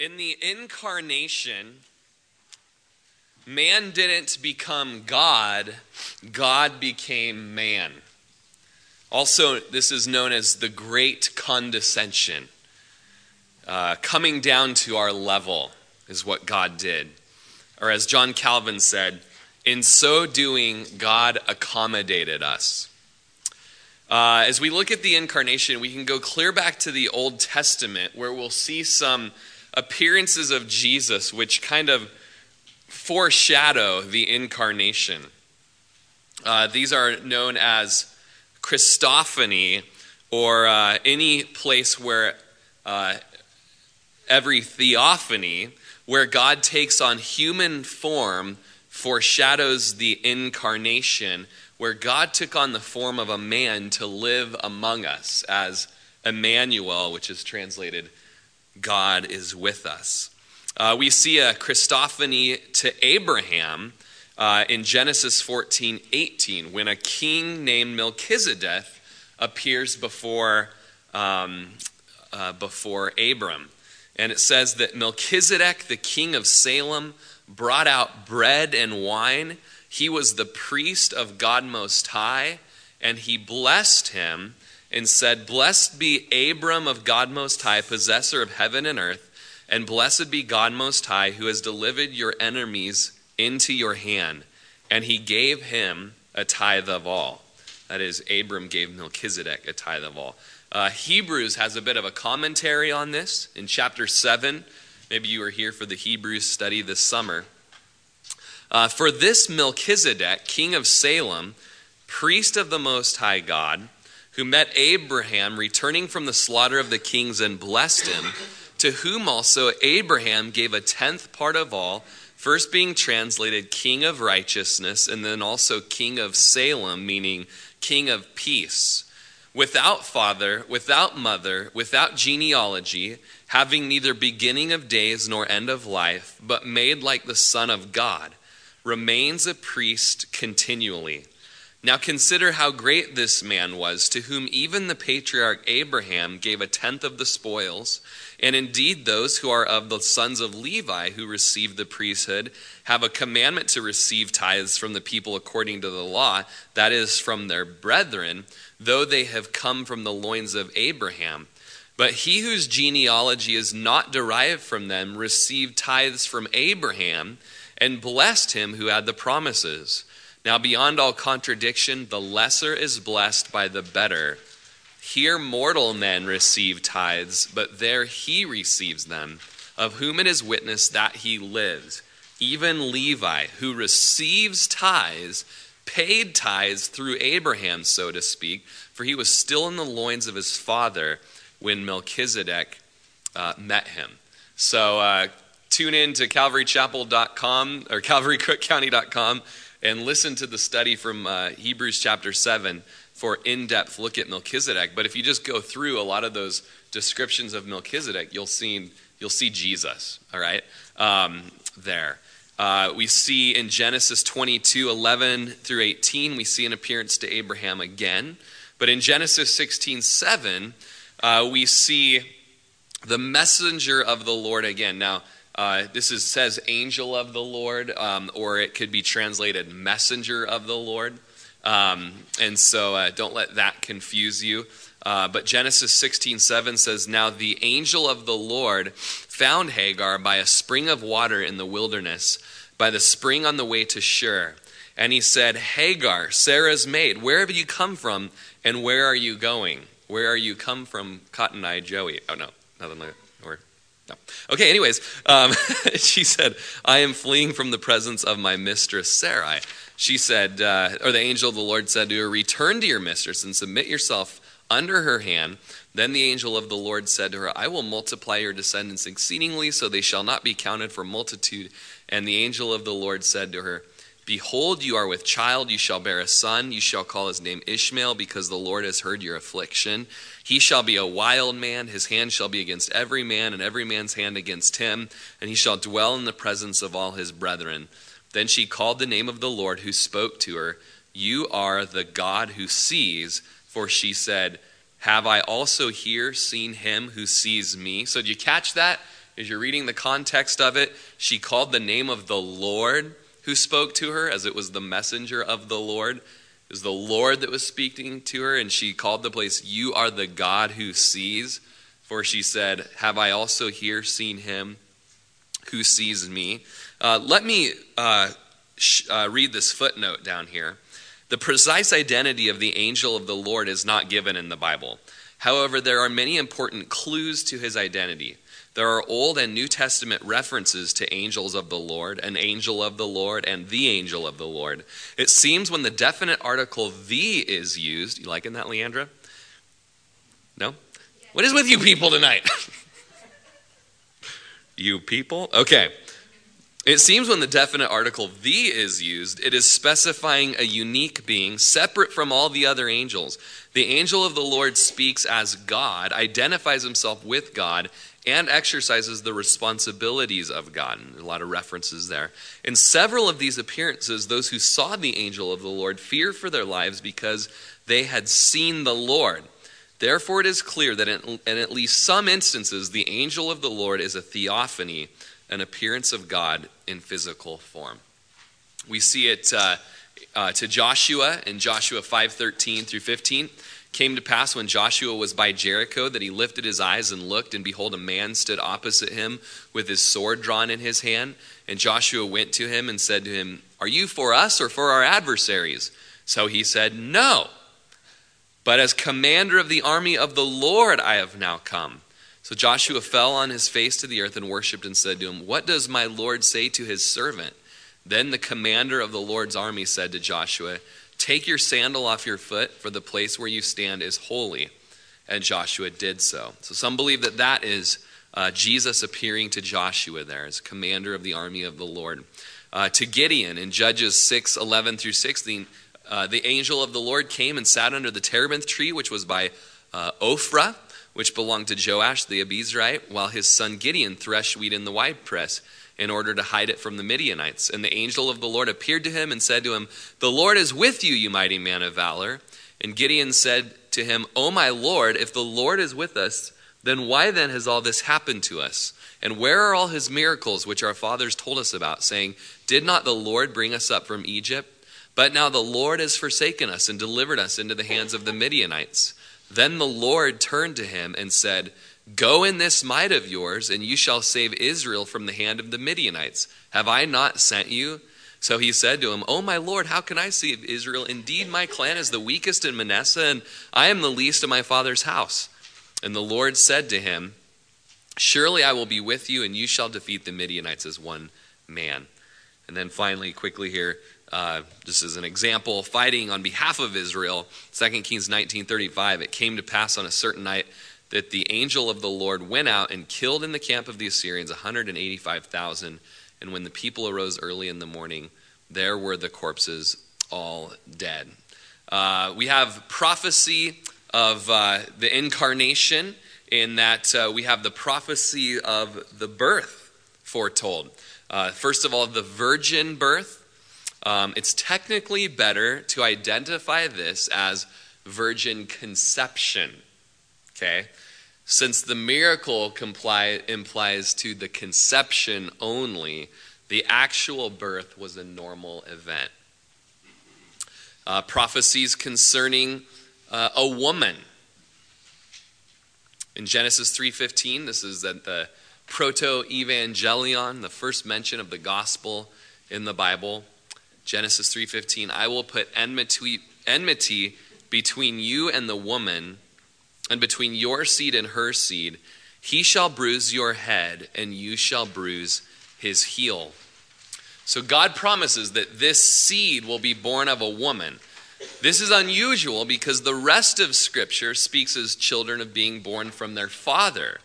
In the incarnation, man didn't become God, God became man. Also, this is known as the great condescension. Uh, coming down to our level is what God did. Or as John Calvin said, in so doing, God accommodated us. Uh, as we look at the incarnation, we can go clear back to the Old Testament where we'll see some appearances of Jesus which kind of foreshadow the incarnation. Uh, these are known as Christophany, or uh, any place where uh, every theophany, where God takes on human form, foreshadows the incarnation, where God took on the form of a man to live among us as Emmanuel, which is translated God is with us. Uh, we see a Christophany to Abraham uh, in Genesis 14 18, when a king named Melchizedek appears before, um, uh, before Abram. And it says that Melchizedek, the king of Salem, brought out bread and wine. He was the priest of God Most High, and he blessed him and said, Blessed be Abram of God Most High, possessor of heaven and earth, and blessed be God Most High, who has delivered your enemies into your hand. And he gave him a tithe of all. That is, Abram gave Melchizedek a tithe of all. Uh, Hebrews has a bit of a commentary on this in chapter 7. Maybe you were here for the Hebrews study this summer. Uh, for this Melchizedek, king of Salem, priest of the Most High God, who met Abraham returning from the slaughter of the kings and blessed him, to whom also Abraham gave a tenth part of all, first being translated king of righteousness, and then also king of Salem, meaning king of peace. Without father, without mother, without genealogy, having neither beginning of days nor end of life, but made like the Son of God, remains a priest continually now consider how great this man was, to whom even the patriarch Abraham gave a tenth of the spoils. And indeed, those who are of the sons of Levi who receive the priesthood have a commandment to receive tithes from the people according to the law, that is, from their brethren, though they have come from the loins of Abraham. But he whose genealogy is not derived from them received tithes from Abraham and blessed him who had the promises. Now, beyond all contradiction, the lesser is blessed by the better. Here, mortal men receive tithes, but there he receives them, of whom it is witness that he lives. Even Levi, who receives tithes, paid tithes through Abraham, so to speak, for he was still in the loins of his father when Melchizedek uh, met him. So, uh, tune in to calvarychapel.com or calvarycookcounty.com and listen to the study from uh, Hebrews chapter 7 for in depth look at Melchizedek. But if you just go through a lot of those descriptions of Melchizedek, you'll see, you'll see Jesus, all right, um, there. Uh, we see in Genesis 22 11 through 18, we see an appearance to Abraham again. But in Genesis 16 7, uh, we see the messenger of the Lord again. Now, uh, this is, says angel of the Lord, um, or it could be translated messenger of the Lord. Um, and so uh, don't let that confuse you. Uh, but Genesis 16 7 says, Now the angel of the Lord found Hagar by a spring of water in the wilderness, by the spring on the way to Shur. And he said, Hagar, Sarah's maid, where have you come from and where are you going? Where are you come from, Cotton Eye Joey? Oh, no, nothing like that. No. Okay, anyways, um, she said, I am fleeing from the presence of my mistress Sarai. She said, uh, or the angel of the Lord said to her, Return to your mistress and submit yourself under her hand. Then the angel of the Lord said to her, I will multiply your descendants exceedingly, so they shall not be counted for multitude. And the angel of the Lord said to her, Behold, you are with child, you shall bear a son, you shall call his name Ishmael, because the Lord has heard your affliction. He shall be a wild man, his hand shall be against every man, and every man's hand against him, and he shall dwell in the presence of all his brethren. Then she called the name of the Lord who spoke to her, You are the God who sees, for she said, Have I also here seen him who sees me? So, do you catch that? as you're reading the context of it, she called the name of the Lord who spoke to her, as it was the messenger of the Lord. It was the Lord that was speaking to her, and she called the place, You are the God who sees. For she said, Have I also here seen him who sees me? Uh, let me uh, sh- uh, read this footnote down here. The precise identity of the angel of the Lord is not given in the Bible. However, there are many important clues to his identity. There are Old and New Testament references to angels of the Lord, an angel of the Lord, and the angel of the Lord. It seems when the definite article the is used, you liking that, Leandra? No? What is with you people tonight? you people? Okay. It seems when the definite article the is used, it is specifying a unique being separate from all the other angels. The angel of the Lord speaks as God, identifies himself with God, and exercises the responsibilities of God. And a lot of references there. In several of these appearances, those who saw the angel of the Lord fear for their lives because they had seen the Lord. Therefore, it is clear that in, at least some instances, the angel of the Lord is a theophany an appearance of God in physical form. We see it uh, uh, to Joshua in Joshua 5:13 through 15. Came to pass when Joshua was by Jericho that he lifted his eyes and looked, and behold, a man stood opposite him with his sword drawn in his hand. And Joshua went to him and said to him, Are you for us or for our adversaries? So he said, No. But as commander of the army of the Lord I have now come. So Joshua fell on his face to the earth and worshipped and said to him, What does my Lord say to his servant? Then the commander of the Lord's army said to Joshua, Take your sandal off your foot, for the place where you stand is holy. And Joshua did so. So some believe that that is uh, Jesus appearing to Joshua there as commander of the army of the Lord. Uh, to Gideon in Judges 6 11 through 16, uh, the angel of the Lord came and sat under the terebinth tree, which was by uh, Ophrah which belonged to Joash the Abiezrite, while his son Gideon threshed wheat in the winepress in order to hide it from the Midianites. And the angel of the Lord appeared to him and said to him, The Lord is with you, you mighty man of valor. And Gideon said to him, O my Lord, if the Lord is with us, then why then has all this happened to us? And where are all his miracles which our fathers told us about, saying, Did not the Lord bring us up from Egypt? But now the Lord has forsaken us and delivered us into the hands of the Midianites. Then the Lord turned to him and said, Go in this might of yours, and you shall save Israel from the hand of the Midianites. Have I not sent you? So he said to him, O my Lord, how can I save Israel? Indeed, my clan is the weakest in Manasseh, and I am the least of my father's house. And the Lord said to him, Surely I will be with you, and you shall defeat the Midianites as one man. And then finally, quickly here, uh, just as an example, fighting on behalf of Israel, 2 Kings 19:35, it came to pass on a certain night that the angel of the Lord went out and killed in the camp of the Assyrians 185,000. And when the people arose early in the morning, there were the corpses all dead. Uh, we have prophecy of uh, the incarnation, in that uh, we have the prophecy of the birth foretold. Uh, first of all, the virgin birth. Um, it's technically better to identify this as virgin conception, okay? Since the miracle comply, implies to the conception only, the actual birth was a normal event. Uh, prophecies concerning uh, a woman. In Genesis 3:15, this is the, proto-evangelion, the first mention of the gospel in the Bible. Genesis 3:15, I will put enmity, enmity between you and the woman and between your seed and her seed. He shall bruise your head and you shall bruise his heel. So God promises that this seed will be born of a woman. This is unusual because the rest of Scripture speaks as children of being born from their father.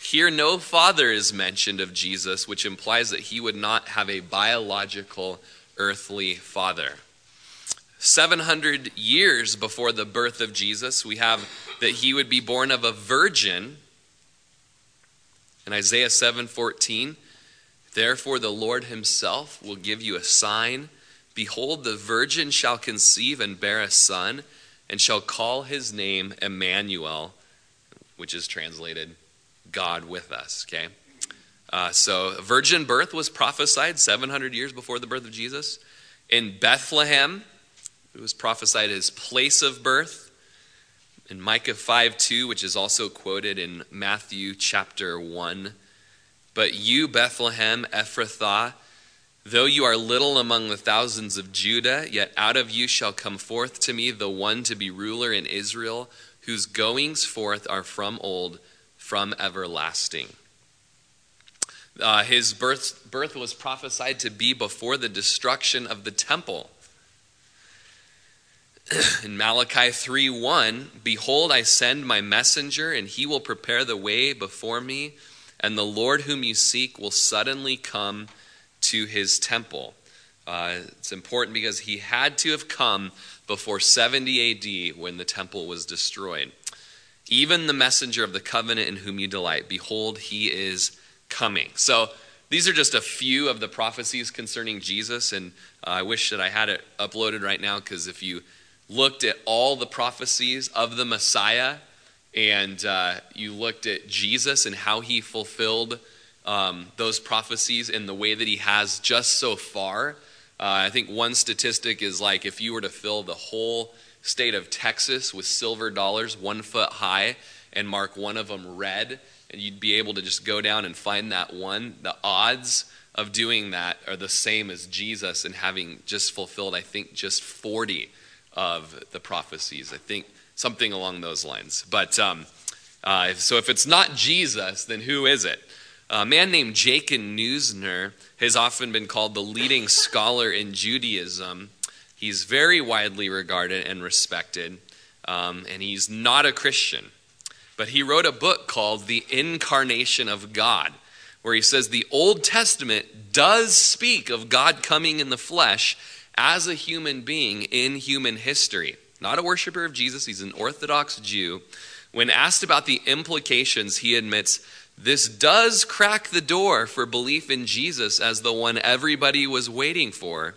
Here, no father is mentioned of Jesus, which implies that he would not have a biological earthly father. 700 years before the birth of Jesus, we have that he would be born of a virgin. In Isaiah 7:14, therefore the Lord himself will give you a sign, behold the virgin shall conceive and bear a son and shall call his name Emmanuel, which is translated God with us, okay? Uh, so, virgin birth was prophesied 700 years before the birth of Jesus. In Bethlehem, it was prophesied his place of birth. In Micah 5 2, which is also quoted in Matthew chapter 1. But you, Bethlehem, Ephrathah, though you are little among the thousands of Judah, yet out of you shall come forth to me the one to be ruler in Israel, whose goings forth are from old, from everlasting. Uh, his birth, birth was prophesied to be before the destruction of the temple. In Malachi 3 1, Behold, I send my messenger, and he will prepare the way before me, and the Lord whom you seek will suddenly come to his temple. Uh, it's important because he had to have come before 70 AD when the temple was destroyed. Even the messenger of the covenant in whom you delight, behold, he is coming. So these are just a few of the prophecies concerning Jesus, and uh, I wish that I had it uploaded right now because if you looked at all the prophecies of the Messiah and uh, you looked at Jesus and how he fulfilled um, those prophecies in the way that he has just so far, uh, I think one statistic is like if you were to fill the whole state of Texas with silver dollars one foot high and mark one of them red, and you'd be able to just go down and find that one, the odds of doing that are the same as Jesus and having just fulfilled, I think, just 40 of the prophecies. I think something along those lines. But um, uh, so if it's not Jesus, then who is it? A man named Jacob Neusner has often been called the leading scholar in Judaism. He's very widely regarded and respected, um, and he's not a Christian. But he wrote a book called The Incarnation of God, where he says the Old Testament does speak of God coming in the flesh as a human being in human history. Not a worshiper of Jesus, he's an Orthodox Jew. When asked about the implications, he admits this does crack the door for belief in Jesus as the one everybody was waiting for.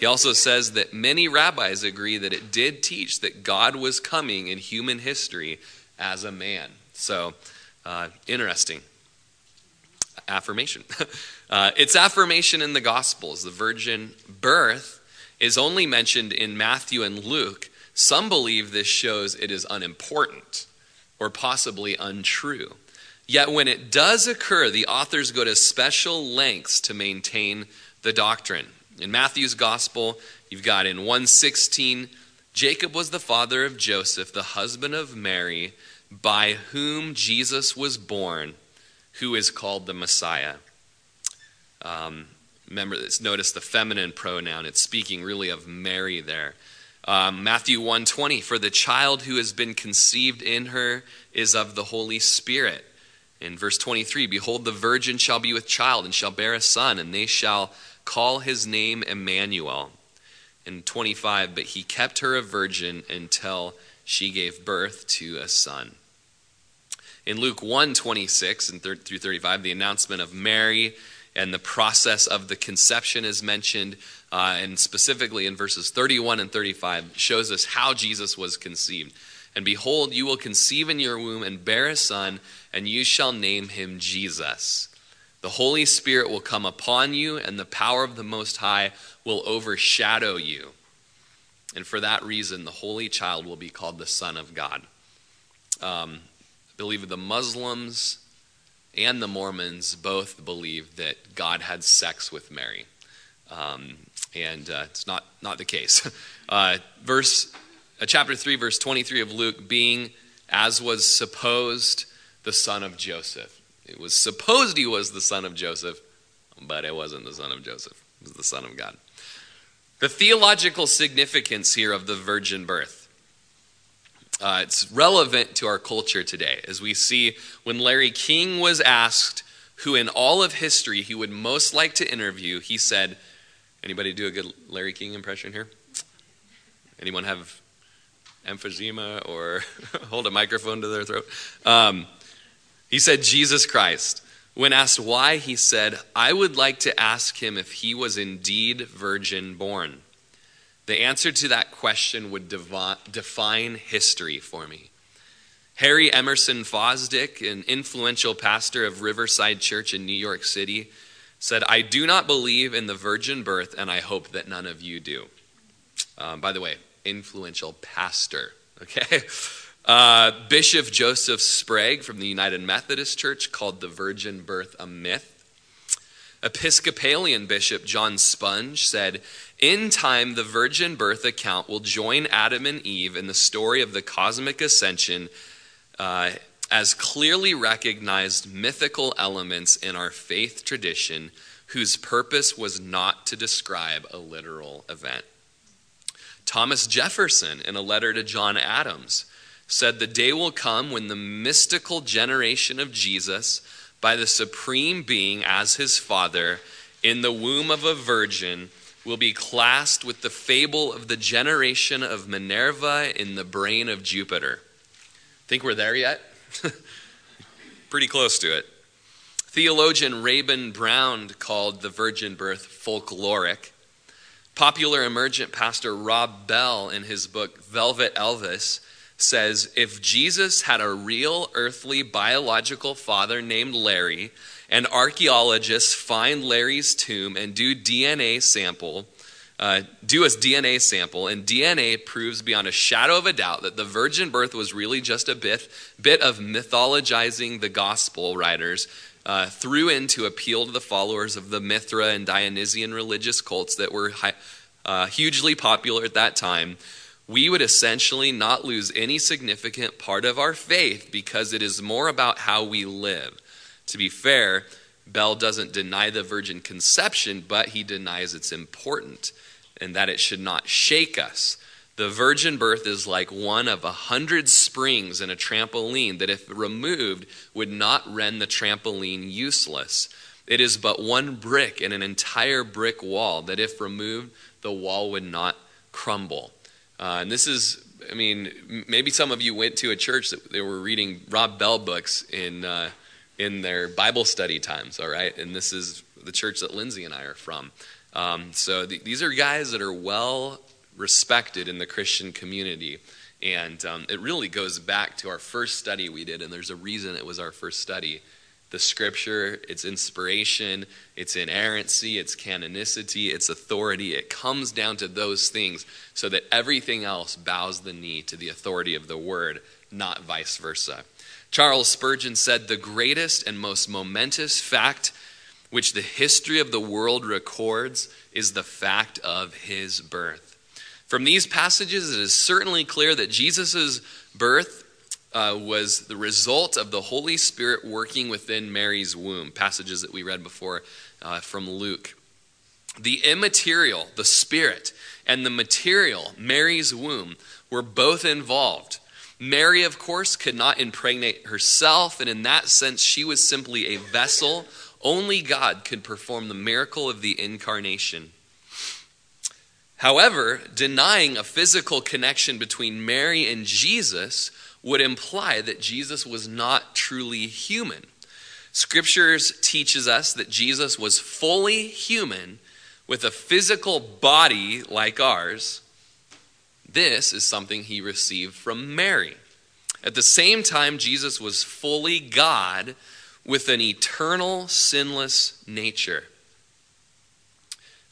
He also says that many rabbis agree that it did teach that God was coming in human history as a man. So, uh, interesting affirmation. uh, it's affirmation in the Gospels. The virgin birth is only mentioned in Matthew and Luke. Some believe this shows it is unimportant or possibly untrue. Yet when it does occur, the authors go to special lengths to maintain the doctrine. In Matthew's gospel, you've got in 116, Jacob was the father of Joseph, the husband of Mary, by whom Jesus was born, who is called the Messiah. Um, remember notice the feminine pronoun. It's speaking really of Mary there. Um, Matthew 120, for the child who has been conceived in her is of the Holy Spirit. In verse 23, behold, the virgin shall be with child and shall bear a son, and they shall call his name Emmanuel. In 25, but he kept her a virgin until she gave birth to a son. In Luke 1 26 and through 35, the announcement of Mary and the process of the conception is mentioned, uh, and specifically in verses 31 and 35 shows us how Jesus was conceived. And behold, you will conceive in your womb and bear a son, and you shall name him Jesus. The Holy Spirit will come upon you, and the power of the Most High will overshadow you. And for that reason, the Holy Child will be called the Son of God. Um, I believe the Muslims and the Mormons both believe that God had sex with Mary. Um, and uh, it's not, not the case. Uh, verse, uh, chapter 3, verse 23 of Luke, being as was supposed the son of Joseph. It was supposed he was the son of Joseph, but it wasn't the son of Joseph. It was the son of God. The theological significance here of the virgin birth. Uh, it's relevant to our culture today, as we see when Larry King was asked who in all of history he would most like to interview, he said, Anybody do a good Larry King impression here? Anyone have emphysema or hold a microphone to their throat? Um, he said, Jesus Christ. When asked why, he said, I would like to ask him if he was indeed virgin born. The answer to that question would define history for me. Harry Emerson Fosdick, an influential pastor of Riverside Church in New York City, said, I do not believe in the virgin birth, and I hope that none of you do. Um, by the way, influential pastor, okay? Uh, Bishop Joseph Sprague from the United Methodist Church called the virgin birth a myth. Episcopalian Bishop John Spong said, In time, the virgin birth account will join Adam and Eve in the story of the cosmic ascension uh, as clearly recognized mythical elements in our faith tradition whose purpose was not to describe a literal event. Thomas Jefferson, in a letter to John Adams, said, The day will come when the mystical generation of Jesus by the Supreme Being as his Father in the womb of a virgin will be classed with the fable of the generation of Minerva in the brain of Jupiter. Think we're there yet? Pretty close to it. Theologian Raymond Brown called the virgin birth folkloric. Popular emergent pastor Rob Bell, in his book Velvet Elvis, says if Jesus had a real earthly biological father named Larry, and archaeologists find Larry's tomb and do DNA sample, uh, do a DNA sample, and DNA proves beyond a shadow of a doubt that the virgin birth was really just a bit, bit of mythologizing the gospel writers uh, threw in to appeal to the followers of the Mithra and Dionysian religious cults that were high, uh, hugely popular at that time we would essentially not lose any significant part of our faith because it is more about how we live. To be fair, Bell doesn't deny the virgin conception, but he denies it's important and that it should not shake us. The virgin birth is like one of a hundred springs in a trampoline that, if removed, would not render the trampoline useless. It is but one brick in an entire brick wall that, if removed, the wall would not crumble. Uh, and this is, I mean, maybe some of you went to a church that they were reading Rob Bell books in, uh, in their Bible study times, all right? And this is the church that Lindsay and I are from. Um, so th- these are guys that are well respected in the Christian community. And um, it really goes back to our first study we did, and there's a reason it was our first study the scripture, its inspiration, its inerrancy, its canonicity, its authority. It comes down to those things so that everything else bows the knee to the authority of the word, not vice versa. Charles Spurgeon said, The greatest and most momentous fact which the history of the world records is the fact of his birth. From these passages, it is certainly clear that Jesus' birth uh, was the result of the Holy Spirit working within Mary's womb, passages that we read before uh, from Luke. The immaterial, the spirit, and the material, Mary's womb, were both involved. Mary, of course, could not impregnate herself, and in that sense, she was simply a vessel. Only God could perform the miracle of the incarnation. However, denying a physical connection between Mary and Jesus would imply that Jesus was not truly human. Scriptures teaches us that Jesus was fully human with a physical body like ours. This is something he received from Mary. At the same time, Jesus was fully God with an eternal sinless nature.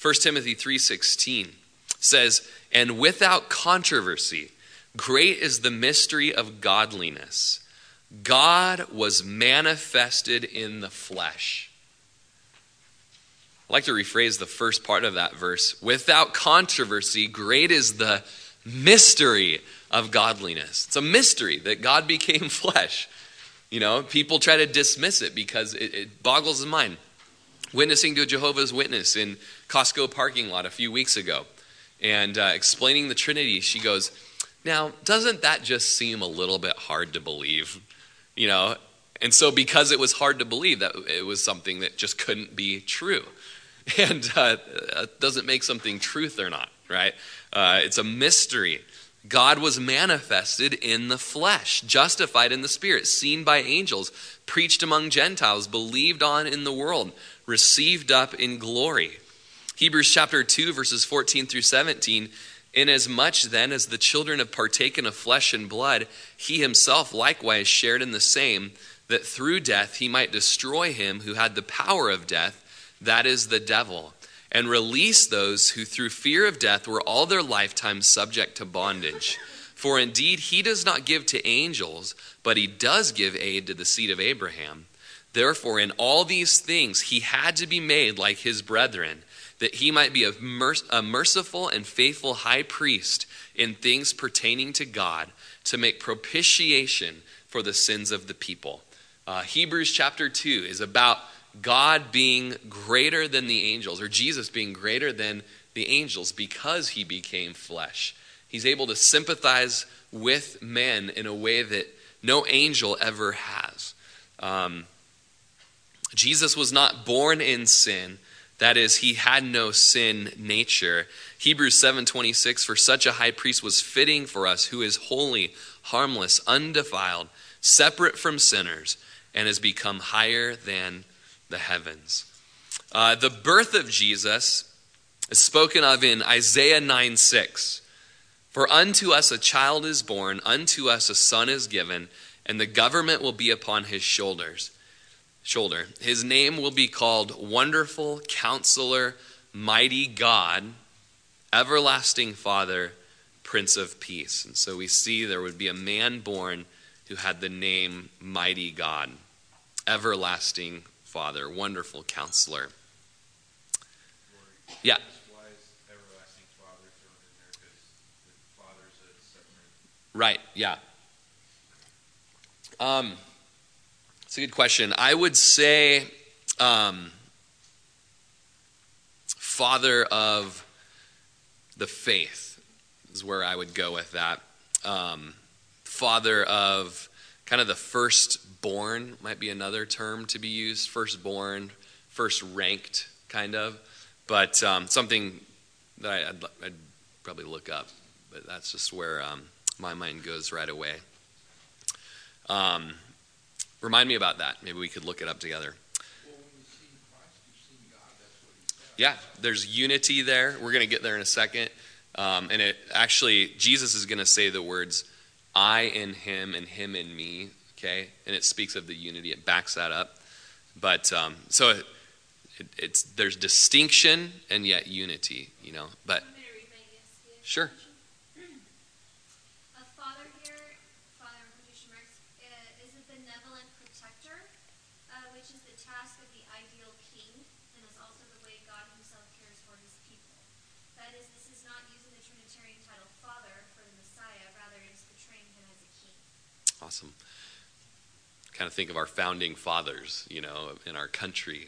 1 Timothy 3:16 says, "And without controversy, Great is the mystery of godliness. God was manifested in the flesh. I'd like to rephrase the first part of that verse. Without controversy, great is the mystery of godliness. It's a mystery that God became flesh. You know, people try to dismiss it because it, it boggles the mind. Witnessing to a Jehovah's Witness in Costco parking lot a few weeks ago and uh, explaining the Trinity, she goes, now, doesn't that just seem a little bit hard to believe? You know, and so because it was hard to believe that it was something that just couldn't be true. And uh, doesn't make something truth or not, right? Uh, it's a mystery. God was manifested in the flesh, justified in the spirit, seen by angels, preached among Gentiles, believed on in the world, received up in glory. Hebrews chapter 2, verses 14 through 17 Inasmuch then as the children have partaken of flesh and blood, he himself likewise shared in the same, that through death he might destroy him who had the power of death, that is the devil, and release those who through fear of death were all their lifetime subject to bondage. For indeed he does not give to angels, but he does give aid to the seed of Abraham. Therefore, in all these things he had to be made like his brethren that he might be a, a merciful and faithful high priest in things pertaining to God to make propitiation for the sins of the people. Uh, Hebrews chapter 2 is about God being greater than the angels, or Jesus being greater than the angels because he became flesh. He's able to sympathize with men in a way that no angel ever has. Um, Jesus was not born in sin, that is, he had no sin nature. Hebrews 7:26 for such a high priest was fitting for us who is holy, harmless, undefiled, separate from sinners, and has become higher than the heavens. Uh, the birth of Jesus is spoken of in Isaiah 9 6. For unto us a child is born, unto us a son is given, and the government will be upon his shoulders shoulder. His name will be called Wonderful Counselor, Mighty God, Everlasting Father, Prince of Peace. And so we see there would be a man born who had the name Mighty God, Everlasting Father, Wonderful Counselor. Yeah. Right, yeah. Um, it's a good question. I would say um, father of the faith is where I would go with that. Um, father of kind of the firstborn might be another term to be used. Firstborn, first ranked, kind of. But um, something that I, would I'd probably look up. But that's just where um, my mind goes right away. Um, Remind me about that. Maybe we could look it up together. Yeah, there's unity there. We're going to get there in a second. Um, and it actually, Jesus is going to say the words, I in him and him in me, okay? And it speaks of the unity, it backs that up. But um, so it, it, it's there's distinction and yet unity, you know. But sure. Kind of think of our founding fathers, you know, in our country.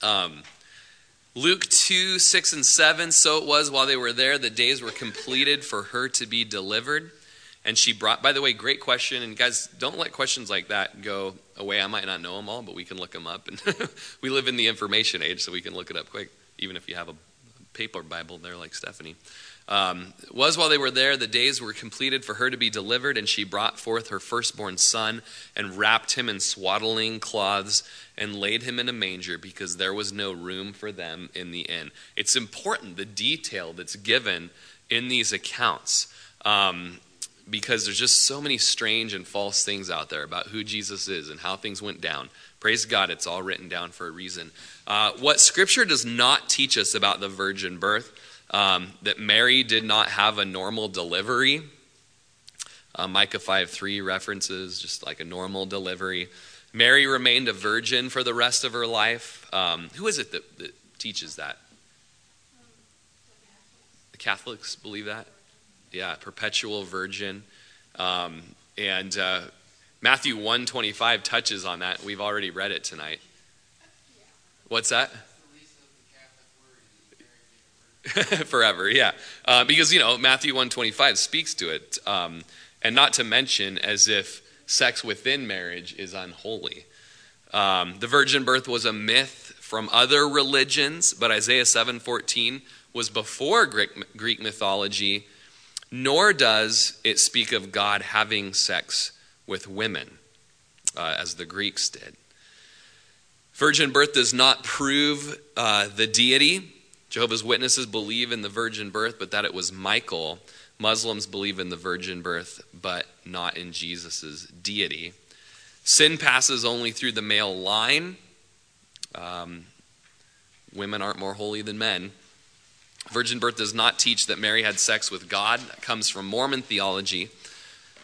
Um, Luke 2, 6, and 7. So it was while they were there, the days were completed for her to be delivered. And she brought, by the way, great question. And guys, don't let questions like that go away. I might not know them all, but we can look them up. And we live in the information age, so we can look it up quick, even if you have a paper Bible there like Stephanie. Um, was while they were there, the days were completed for her to be delivered, and she brought forth her firstborn son and wrapped him in swaddling cloths and laid him in a manger because there was no room for them in the inn. It's important, the detail that's given in these accounts. Um, because there's just so many strange and false things out there about who Jesus is and how things went down. Praise God, it's all written down for a reason. Uh, what Scripture does not teach us about the virgin birth um, that Mary did not have a normal delivery. Uh, Micah 5 3 references just like a normal delivery. Mary remained a virgin for the rest of her life. Um, who is it that, that teaches that? The Catholics believe that? Yeah, perpetual virgin. Um, and uh, Matthew 125 touches on that. We've already read it tonight. What's that? forever yeah. Uh, because you know matthew 125 speaks to it um, and not to mention as if sex within marriage is unholy. Um, the virgin birth was a myth from other religions but isaiah 7.14 was before greek, greek mythology nor does it speak of god having sex with women uh, as the greeks did. Virgin birth does not prove uh, the deity Jehovah's Witnesses believe in the virgin birth, but that it was Michael. Muslims believe in the virgin birth, but not in Jesus' deity. Sin passes only through the male line. Um, women aren't more holy than men. Virgin birth does not teach that Mary had sex with God. That comes from Mormon theology.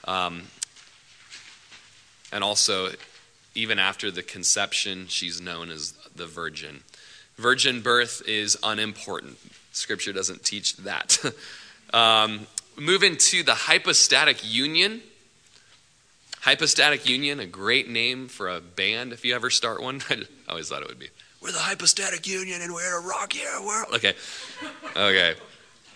Um, and also, even after the conception, she's known as the virgin. Virgin birth is unimportant. Scripture doesn't teach that. um, move into the hypostatic union. Hypostatic Union, a great name for a band if you ever start one. I always thought it would be. We're the Hypostatic Union and we're a rock your world. Okay. Okay.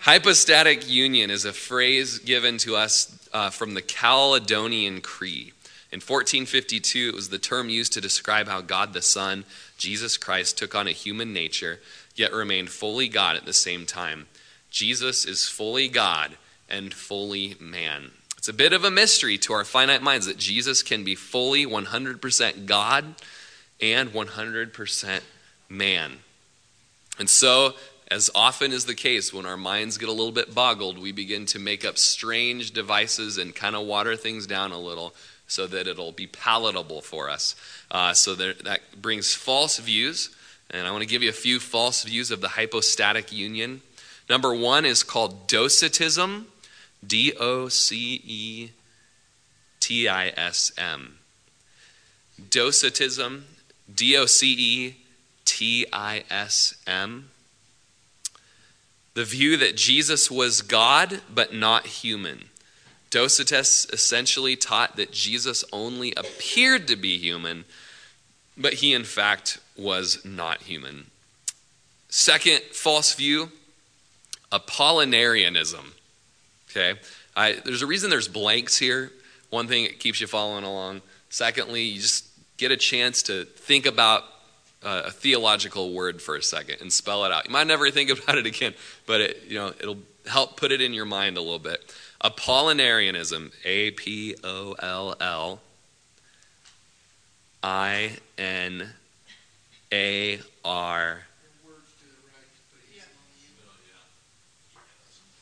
Hypostatic union is a phrase given to us uh, from the Chalcedonian Creed. In 1452, it was the term used to describe how God the Son, Jesus Christ, took on a human nature, yet remained fully God at the same time. Jesus is fully God and fully man. It's a bit of a mystery to our finite minds that Jesus can be fully 100% God and 100% man. And so, as often is the case, when our minds get a little bit boggled, we begin to make up strange devices and kind of water things down a little so that it'll be palatable for us. Uh, so there, that brings false views. And I want to give you a few false views of the hypostatic union. Number one is called docetism. D O C E T I S M. Docetism, D O C E T I S M. The view that Jesus was God but not human. Docetus essentially taught that Jesus only appeared to be human, but he in fact was not human. Second false view Apollinarianism. Okay? I, there's a reason there's blanks here. One thing, it keeps you following along. Secondly, you just get a chance to think about uh, a theological word for a second and spell it out. You might never think about it again, but it, you know, it'll help put it in your mind a little bit. Apollinarianism, A P O L L I N A R.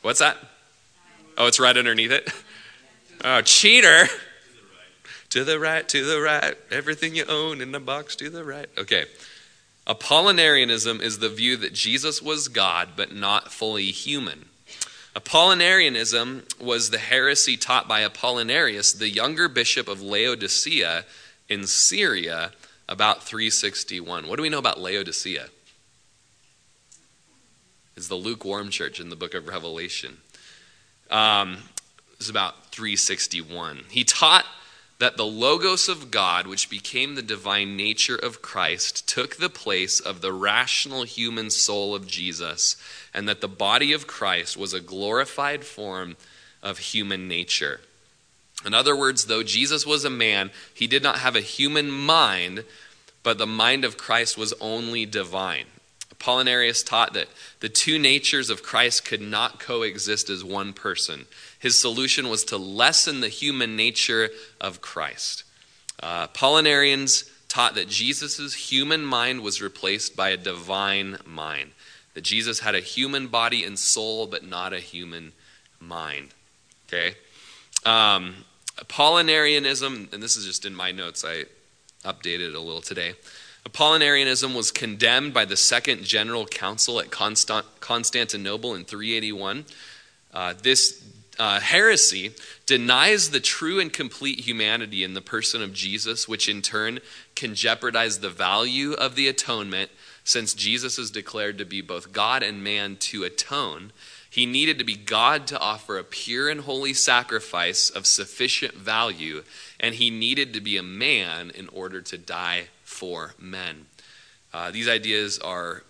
What's that? Oh, it's right underneath it? Oh, cheater. To the right, to the right. Everything you own in the box to the right. Okay. Apollinarianism is the view that Jesus was God but not fully human. Apollinarianism was the heresy taught by Apollinarius, the younger bishop of Laodicea in Syria, about 361. What do we know about Laodicea? It's the lukewarm church in the book of Revelation. Um, it was about 361. He taught that the Logos of God, which became the divine nature of Christ, took the place of the rational human soul of Jesus, and that the body of Christ was a glorified form of human nature. In other words, though Jesus was a man, he did not have a human mind, but the mind of Christ was only divine. Apollinarius taught that the two natures of Christ could not coexist as one person. His solution was to lessen the human nature of Christ. Uh, taught that Jesus' human mind was replaced by a divine mind, that Jesus had a human body and soul, but not a human mind. Okay? Um, Apollinarianism, and this is just in my notes, I updated it a little today. Apollinarianism was condemned by the Second General Council at Constant- Constantinople in 381. Uh, this uh, heresy denies the true and complete humanity in the person of Jesus, which in turn can jeopardize the value of the atonement, since Jesus is declared to be both God and man to atone. He needed to be God to offer a pure and holy sacrifice of sufficient value, and he needed to be a man in order to die for men. Uh, these ideas are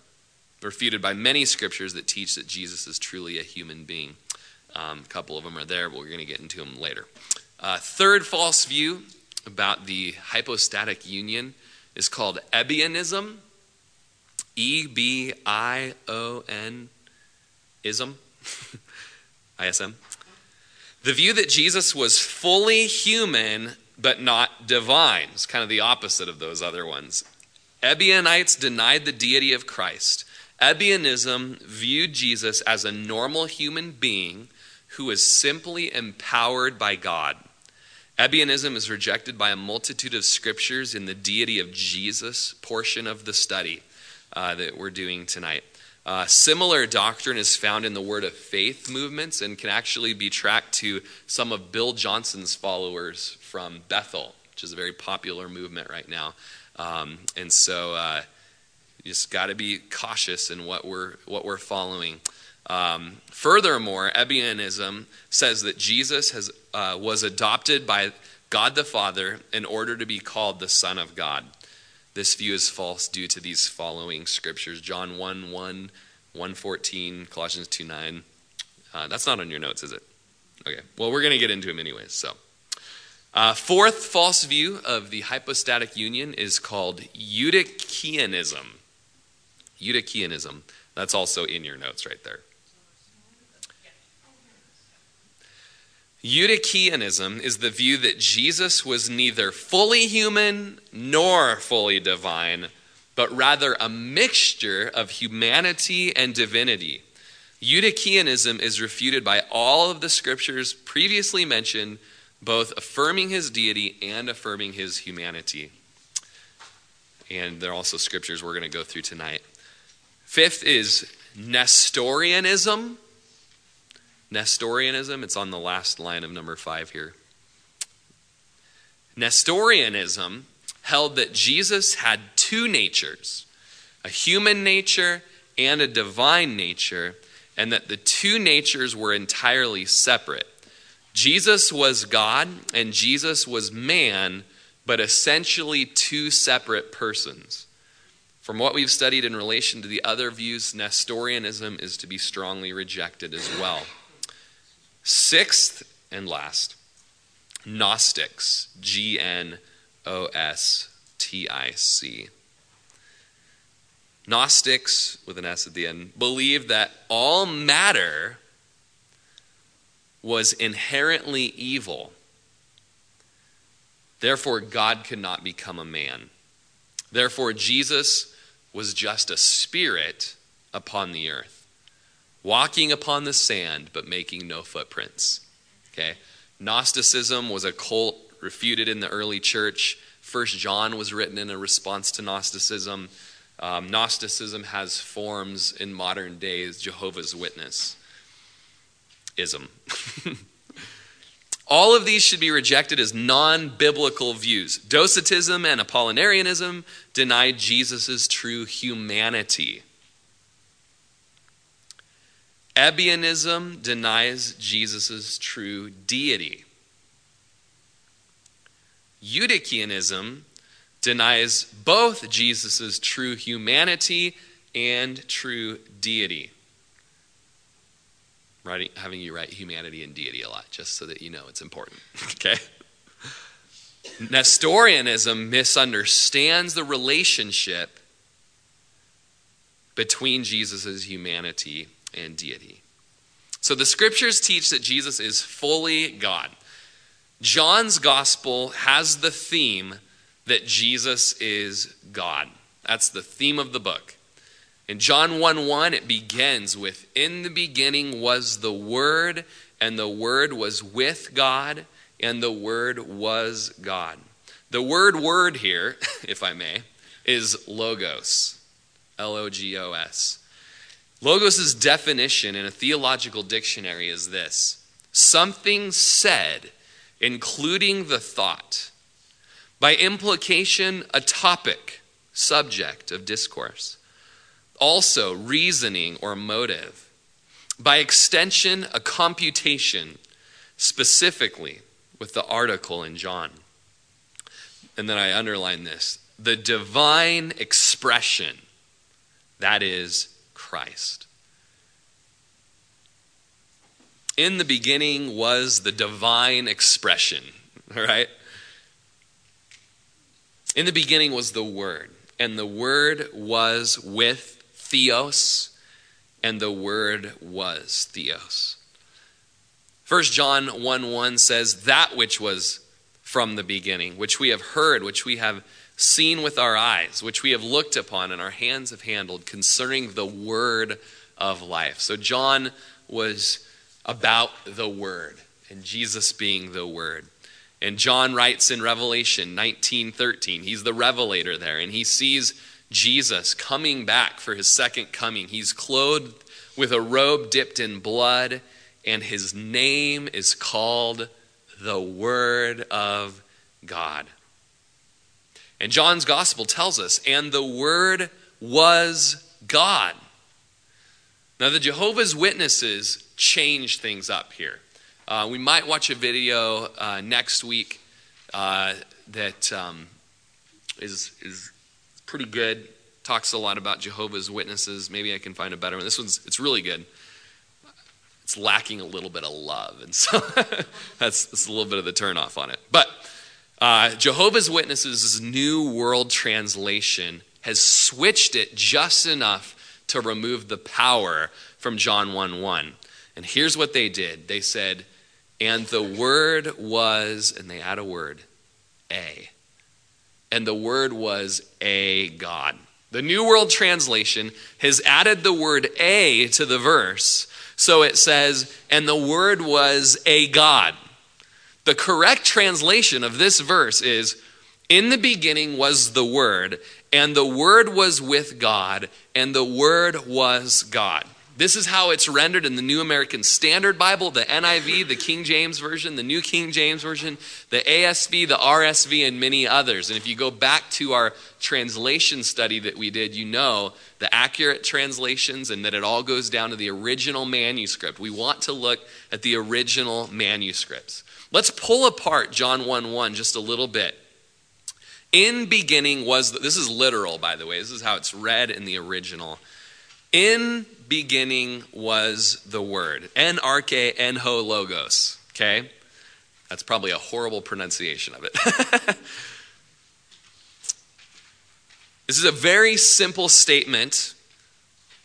refuted by many scriptures that teach that Jesus is truly a human being. Um, a couple of them are there, but we're going to get into them later. Uh, third false view about the hypostatic union is called Ebionism. E B I O N ism. ISM. The view that Jesus was fully human but not divine. It's kind of the opposite of those other ones. Ebionites denied the deity of Christ, Ebionism viewed Jesus as a normal human being who is simply empowered by God. Ebionism is rejected by a multitude of scriptures in the deity of Jesus portion of the study uh, that we're doing tonight. Uh, similar doctrine is found in the Word of Faith movements and can actually be tracked to some of Bill Johnson's followers from Bethel, which is a very popular movement right now. Um, and so uh, you just got to be cautious in what we're, what we're following. Um, furthermore, Ebionism says that Jesus has, uh, was adopted by God the Father in order to be called the Son of God. This view is false due to these following scriptures John 1 1, 114, Colossians 2 9. Uh, that's not on your notes, is it? Okay. Well, we're going to get into them anyways. So, uh, fourth false view of the hypostatic union is called Eutychianism. Eutychianism. That's also in your notes right there. Eutychianism is the view that Jesus was neither fully human nor fully divine, but rather a mixture of humanity and divinity. Eutychianism is refuted by all of the scriptures previously mentioned, both affirming his deity and affirming his humanity. And there are also scriptures we're going to go through tonight. Fifth is Nestorianism. Nestorianism, it's on the last line of number five here. Nestorianism held that Jesus had two natures a human nature and a divine nature, and that the two natures were entirely separate. Jesus was God and Jesus was man, but essentially two separate persons. From what we've studied in relation to the other views, Nestorianism is to be strongly rejected as well. Sixth and last, Gnostics. G N O S T I C. Gnostics, with an S at the end, believed that all matter was inherently evil. Therefore, God could not become a man. Therefore, Jesus was just a spirit upon the earth walking upon the sand but making no footprints. Okay? Gnosticism was a cult refuted in the early church. First John was written in a response to Gnosticism. Um, Gnosticism has forms in modern days, Jehovah's Witness ism. All of these should be rejected as non biblical views. Docetism and Apollinarianism deny Jesus' true humanity. Ebionism denies Jesus' true deity. Eutychianism denies both Jesus' true humanity and true deity. Writing, having you write humanity and deity a lot, just so that you know it's important. okay? Nestorianism misunderstands the relationship between Jesus' humanity and deity. So the scriptures teach that Jesus is fully God. John's gospel has the theme that Jesus is God. That's the theme of the book. In John 1 1, it begins with In the beginning was the Word, and the Word was with God, and the Word was God. The word word here, if I may, is logos. L O G O S. Logos' definition in a theological dictionary is this something said, including the thought. By implication, a topic, subject of discourse. Also, reasoning or motive. By extension, a computation, specifically with the article in John. And then I underline this the divine expression, that is, Christ. In the beginning was the divine expression, right? In the beginning was the Word, and the Word was with Theos, and the Word was Theos. 1 John 1 1 says, That which was from the beginning, which we have heard, which we have seen with our eyes, which we have looked upon and our hands have handled concerning the word of life. So John was about the word and Jesus being the word. And John writes in Revelation 19:13, he's the revelator there and he sees Jesus coming back for his second coming. He's clothed with a robe dipped in blood and his name is called the word of God. And John's gospel tells us, and the Word was God. Now, the Jehovah's Witnesses change things up here. Uh, we might watch a video uh, next week uh, that um, is is pretty good. Talks a lot about Jehovah's Witnesses. Maybe I can find a better one. This one's it's really good. It's lacking a little bit of love, and so that's, that's a little bit of the turnoff on it. But uh, Jehovah's Witnesses' New World Translation has switched it just enough to remove the power from John 1 1. And here's what they did they said, and the word was, and they add a word, a. And the word was a God. The New World Translation has added the word a to the verse. So it says, and the word was a God. The correct translation of this verse is In the beginning was the Word, and the Word was with God, and the Word was God. This is how it's rendered in the New American Standard Bible, the NIV, the King James Version, the New King James Version, the ASV, the RSV, and many others. And if you go back to our translation study that we did, you know the accurate translations and that it all goes down to the original manuscript. We want to look at the original manuscripts. Let's pull apart John 1 1 just a little bit. In beginning was, the, this is literal, by the way, this is how it's read in the original. In beginning was the Word. En arche logos. Okay? That's probably a horrible pronunciation of it. this is a very simple statement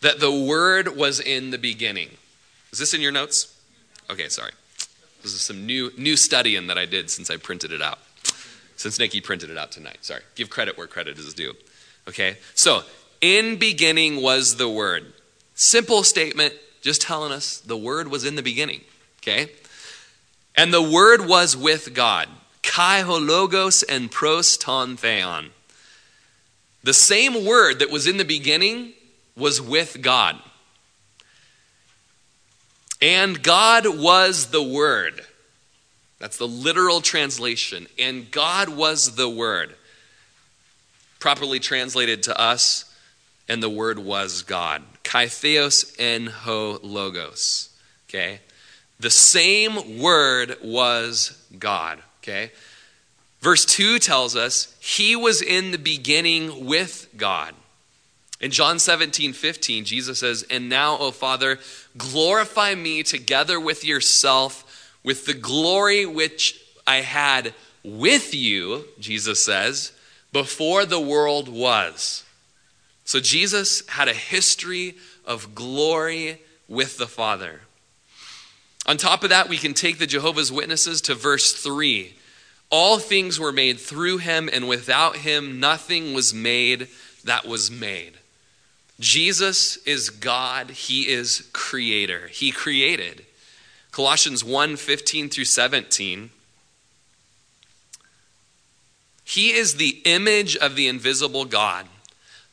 that the Word was in the beginning. Is this in your notes? Okay, sorry. This is some new new studying that I did since I printed it out. Since Nikki printed it out tonight. Sorry. Give credit where credit is due. Okay? So, in beginning was the word. Simple statement, just telling us the word was in the beginning. Okay? And the word was with God. Kai hologos and pros ton theon. The same word that was in the beginning was with God. And God was the Word. That's the literal translation. And God was the Word. Properly translated to us, and the Word was God. Kai theos en ho logos. Okay? The same Word was God. Okay? Verse 2 tells us, He was in the beginning with God. In John 17, 15, Jesus says, And now, O Father, glorify me together with yourself with the glory which I had with you, Jesus says, before the world was. So Jesus had a history of glory with the Father. On top of that, we can take the Jehovah's Witnesses to verse 3. All things were made through him, and without him nothing was made that was made. Jesus is God, He is creator. He created. Colossians 1 15 through 17. He is the image of the invisible God,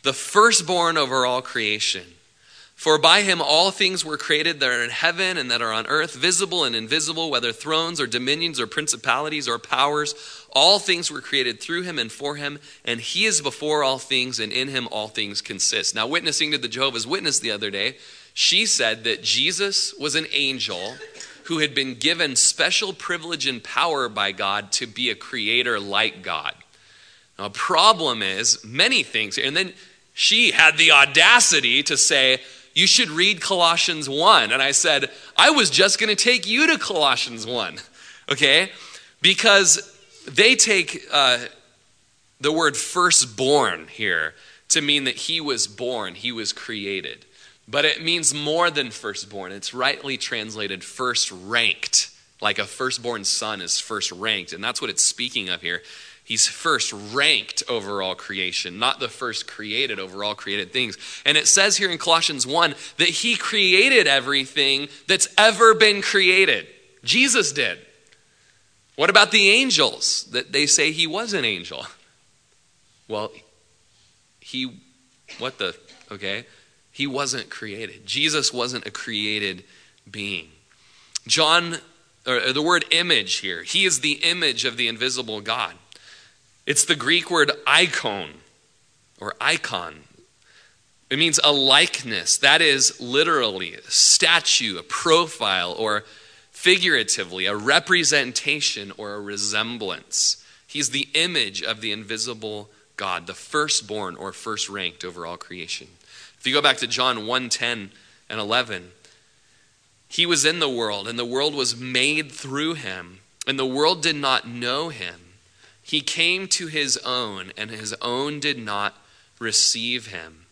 the firstborn over all creation. For by him all things were created that are in heaven and that are on earth, visible and invisible, whether thrones or dominions or principalities or powers. All things were created through him and for him, and he is before all things, and in him all things consist. Now, witnessing to the Jehovah's Witness the other day, she said that Jesus was an angel who had been given special privilege and power by God to be a creator like God. Now, a problem is many things, and then she had the audacity to say, you should read Colossians 1. And I said, I was just going to take you to Colossians 1, okay? Because they take uh, the word firstborn here to mean that he was born, he was created. But it means more than firstborn. It's rightly translated first ranked like a firstborn son is first ranked. And that's what it's speaking of here. He's first ranked over all creation, not the first created over all created things. And it says here in Colossians 1 that he created everything that's ever been created. Jesus did. What about the angels that they say he was an angel? Well, he, what the, okay? He wasn't created. Jesus wasn't a created being. John, or the word image here, he is the image of the invisible God. It's the Greek word icon or icon. It means a likeness. That is literally a statue, a profile, or figuratively, a representation or a resemblance. He's the image of the invisible God, the firstborn or first ranked over all creation. If you go back to John 1 10 and 11, he was in the world, and the world was made through him, and the world did not know him. He came to his own, and his own did not receive him.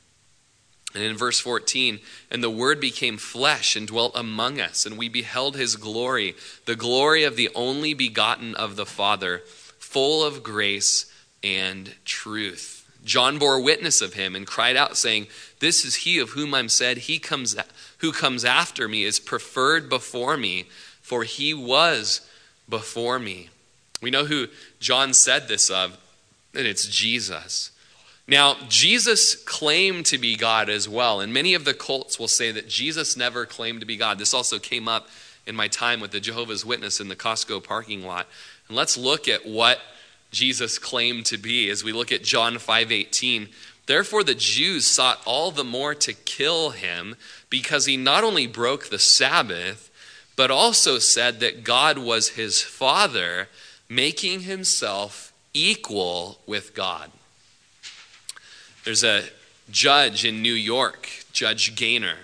And in verse 14, and the Word became flesh and dwelt among us, and we beheld his glory, the glory of the only begotten of the Father, full of grace and truth. John bore witness of him and cried out, saying, This is he of whom I'm said, He comes who comes after me is preferred before me, for he was before me. We know who John said this of, and it's Jesus. Now, Jesus claimed to be God as well, and many of the cults will say that Jesus never claimed to be God. This also came up in my time with the Jehovah's Witness in the Costco parking lot. And let's look at what Jesus claimed to be as we look at John 5:18. Therefore the Jews sought all the more to kill him because he not only broke the Sabbath, but also said that God was his father making himself equal with God. There's a judge in New York, Judge Gaynor,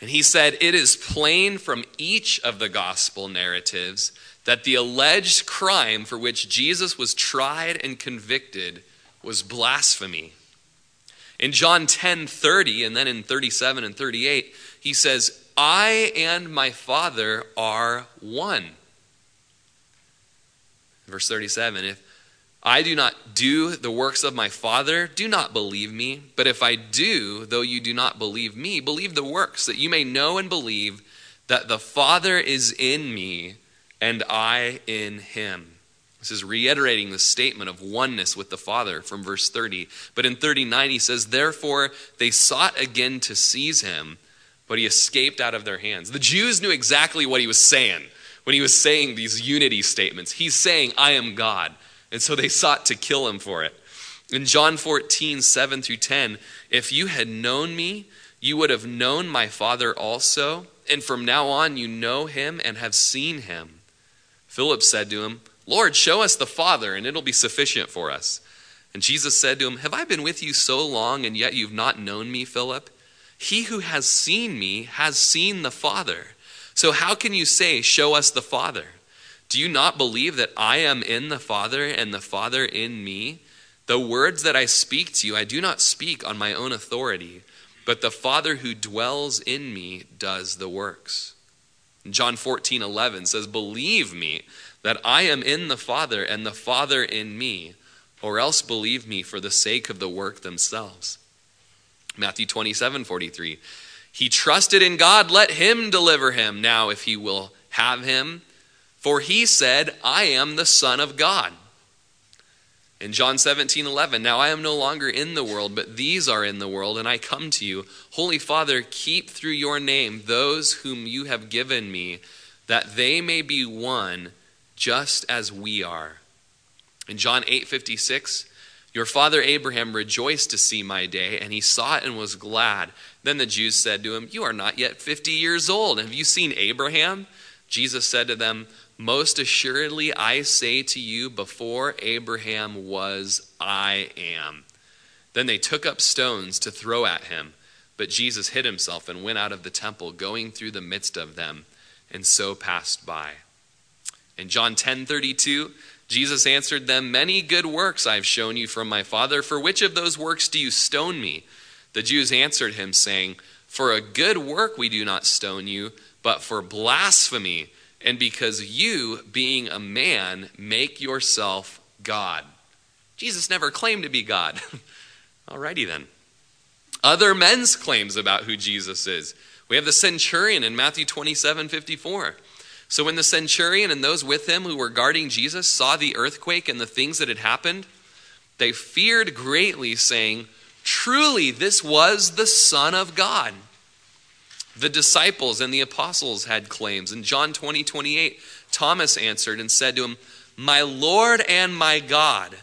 and he said, It is plain from each of the gospel narratives that the alleged crime for which Jesus was tried and convicted was blasphemy. In John 10 30, and then in 37 and 38, he says, I and my Father are one. Verse 37 If I do not do the works of my Father, do not believe me. But if I do, though you do not believe me, believe the works, that you may know and believe that the Father is in me and I in him. This is reiterating the statement of oneness with the Father from verse 30. But in 39, he says, Therefore they sought again to seize him, but he escaped out of their hands. The Jews knew exactly what he was saying when he was saying these unity statements. He's saying, I am God. And so they sought to kill him for it. In John 14, 7 through 10, if you had known me, you would have known my Father also. And from now on, you know him and have seen him. Philip said to him, Lord, show us the Father, and it'll be sufficient for us. And Jesus said to him, Have I been with you so long, and yet you've not known me, Philip? He who has seen me has seen the Father. So how can you say, Show us the Father? Do you not believe that I am in the Father and the Father in me? The words that I speak to you, I do not speak on my own authority, but the Father who dwells in me does the works. John 14, 11 says, Believe me that I am in the Father and the Father in me, or else believe me for the sake of the work themselves. Matthew 27, 43. He trusted in God, let him deliver him now if he will have him. For he said, I am the Son of God. In John 17, 11, now I am no longer in the world, but these are in the world, and I come to you. Holy Father, keep through your name those whom you have given me, that they may be one just as we are. In John 8, 56, your father Abraham rejoiced to see my day, and he saw it and was glad. Then the Jews said to him, You are not yet 50 years old. Have you seen Abraham? Jesus said to them, Most assuredly, I say to you, before Abraham was, I am. Then they took up stones to throw at him. But Jesus hid himself and went out of the temple, going through the midst of them, and so passed by. In John 10 32, Jesus answered them, Many good works I have shown you from my Father. For which of those works do you stone me? The Jews answered him, saying, For a good work we do not stone you, but for blasphemy, and because you, being a man, make yourself God. Jesus never claimed to be God. Alrighty then. Other men's claims about who Jesus is. We have the centurion in Matthew 27 54. So when the centurion and those with him who were guarding Jesus saw the earthquake and the things that had happened, they feared greatly, saying, Truly, this was the Son of God. The disciples and the apostles had claims. In John 20, 28, Thomas answered and said to him, My Lord and my God.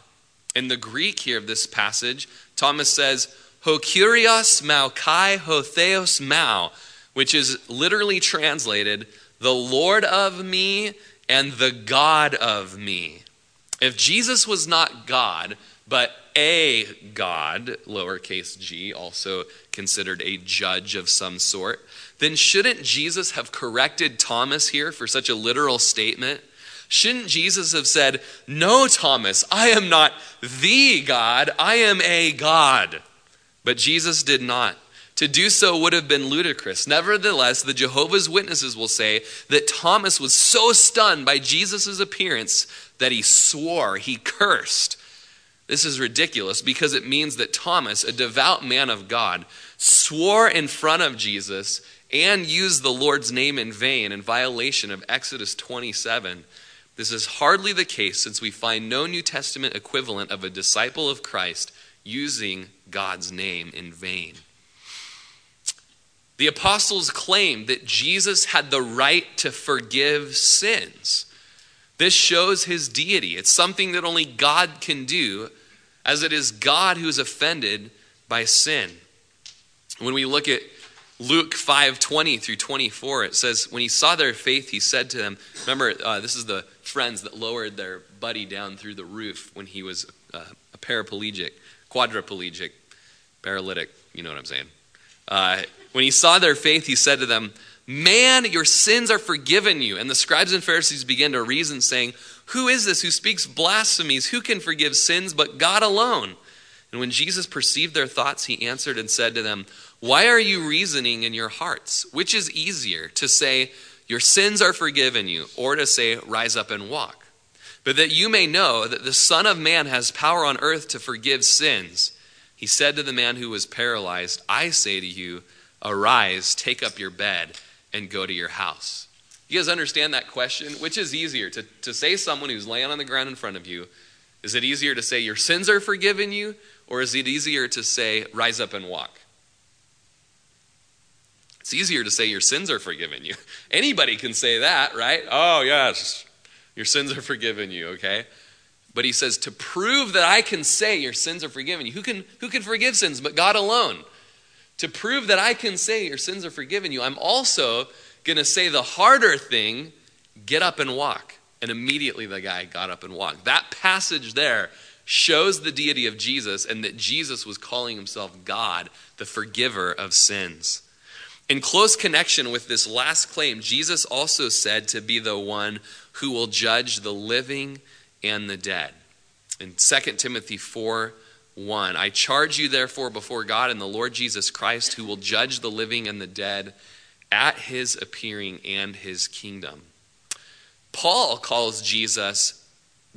In the Greek here of this passage, Thomas says, Ho kurios mou kai ho theos mou, which is literally translated, the Lord of me and the God of me. If Jesus was not God, but a God, lowercase g, also considered a judge of some sort, then shouldn't Jesus have corrected Thomas here for such a literal statement? Shouldn't Jesus have said, No, Thomas, I am not the God, I am a God? But Jesus did not. To do so would have been ludicrous. Nevertheless, the Jehovah's Witnesses will say that Thomas was so stunned by Jesus' appearance that he swore, he cursed. This is ridiculous because it means that Thomas, a devout man of God, swore in front of Jesus and used the Lord's name in vain in violation of Exodus 27. This is hardly the case since we find no New Testament equivalent of a disciple of Christ using God's name in vain. The apostles claimed that Jesus had the right to forgive sins. This shows his deity. It's something that only God can do, as it is God who is offended by sin. When we look at Luke 5 20 through 24, it says, When he saw their faith, he said to them, Remember, uh, this is the friends that lowered their buddy down through the roof when he was uh, a paraplegic, quadriplegic, paralytic, you know what I'm saying. Uh, when he saw their faith, he said to them, Man, your sins are forgiven you. And the scribes and Pharisees began to reason, saying, Who is this who speaks blasphemies? Who can forgive sins but God alone? And when Jesus perceived their thoughts, he answered and said to them, why are you reasoning in your hearts? Which is easier, to say, Your sins are forgiven you, or to say, Rise up and walk? But that you may know that the Son of Man has power on earth to forgive sins. He said to the man who was paralyzed, I say to you, Arise, take up your bed, and go to your house. You guys understand that question? Which is easier, to, to say someone who's laying on the ground in front of you, is it easier to say, Your sins are forgiven you, or is it easier to say, Rise up and walk? It's easier to say your sins are forgiven you. Anybody can say that, right? Oh, yes, your sins are forgiven you, okay? But he says, to prove that I can say your sins are forgiven you, who can, who can forgive sins but God alone? To prove that I can say your sins are forgiven you, I'm also going to say the harder thing get up and walk. And immediately the guy got up and walked. That passage there shows the deity of Jesus and that Jesus was calling himself God, the forgiver of sins. In close connection with this last claim, Jesus also said to be the one who will judge the living and the dead. In 2 Timothy 4 1, I charge you therefore before God and the Lord Jesus Christ, who will judge the living and the dead at his appearing and his kingdom. Paul calls Jesus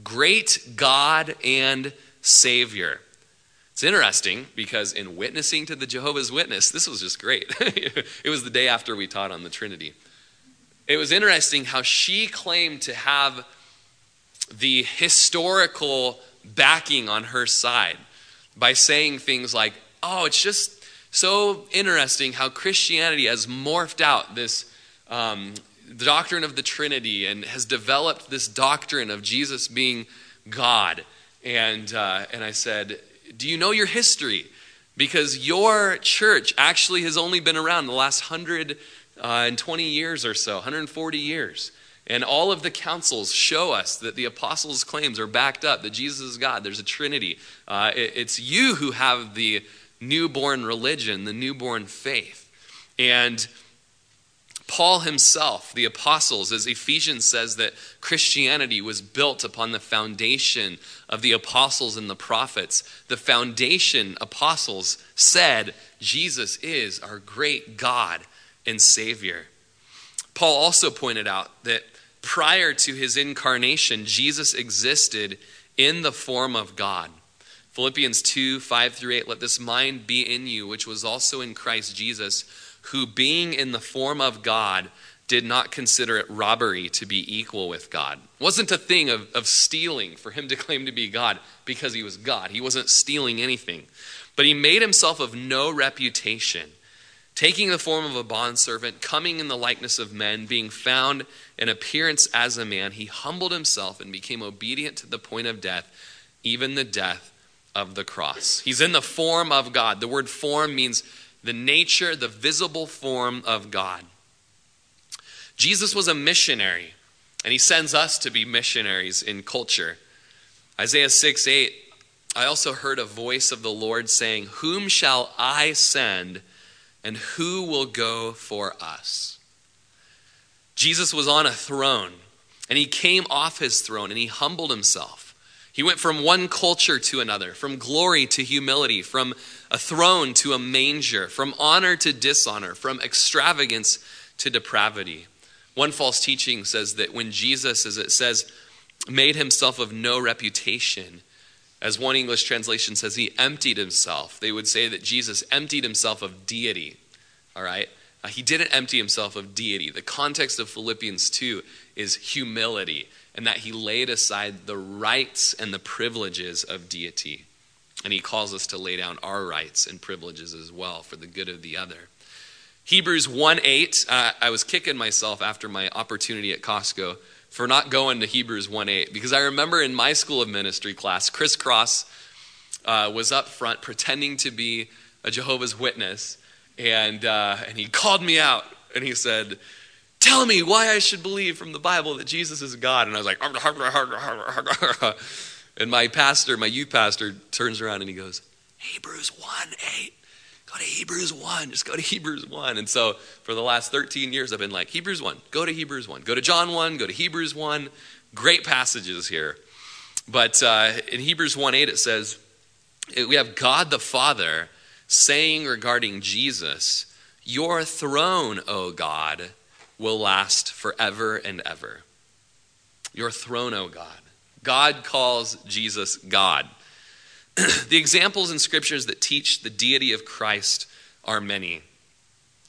great God and Savior. It's interesting because in witnessing to the Jehovah's Witness, this was just great. it was the day after we taught on the Trinity. It was interesting how she claimed to have the historical backing on her side by saying things like, oh, it's just so interesting how Christianity has morphed out this um, doctrine of the Trinity and has developed this doctrine of Jesus being God. And, uh, and I said, do you know your history? Because your church actually has only been around the last 120 uh, years or so, 140 years. And all of the councils show us that the apostles' claims are backed up, that Jesus is God, there's a Trinity. Uh, it, it's you who have the newborn religion, the newborn faith. And Paul himself, the apostles, as Ephesians says that Christianity was built upon the foundation of the apostles and the prophets. The foundation apostles said Jesus is our great God and Savior. Paul also pointed out that prior to his incarnation, Jesus existed in the form of God. Philippians 2 5 through 8, let this mind be in you, which was also in Christ Jesus, who being in the form of God, did not consider it robbery to be equal with God. It wasn't a thing of, of stealing for him to claim to be God because he was God. He wasn't stealing anything. But he made himself of no reputation, taking the form of a bondservant, coming in the likeness of men, being found in appearance as a man, he humbled himself and became obedient to the point of death, even the death of the cross. He's in the form of God. The word form means the nature, the visible form of God. Jesus was a missionary, and he sends us to be missionaries in culture. Isaiah 6 8, I also heard a voice of the Lord saying, Whom shall I send, and who will go for us? Jesus was on a throne, and he came off his throne, and he humbled himself. He went from one culture to another, from glory to humility, from a throne to a manger, from honor to dishonor, from extravagance to depravity. One false teaching says that when Jesus, as it says, made himself of no reputation, as one English translation says, he emptied himself. They would say that Jesus emptied himself of deity. All right? Uh, he didn't empty himself of deity. The context of Philippians 2 is humility, and that he laid aside the rights and the privileges of deity. And he calls us to lay down our rights and privileges as well for the good of the other. Hebrews 1 8, uh, I was kicking myself after my opportunity at Costco for not going to Hebrews 1 8 because I remember in my school of ministry class, Chris Cross uh, was up front pretending to be a Jehovah's Witness, and, uh, and he called me out and he said, Tell me why I should believe from the Bible that Jesus is God. And I was like, and my pastor, my youth pastor, turns around and he goes, Hebrews 1 8 go to Hebrews 1. Just go to Hebrews 1. And so for the last 13 years, I've been like, Hebrews 1, go to Hebrews 1. Go to John 1, go to Hebrews 1. Great passages here. But uh, in Hebrews 1 8, it says, we have God the Father saying regarding Jesus, Your throne, O God, will last forever and ever. Your throne, O God. God calls Jesus God. the examples in scriptures that teach the deity of Christ are many.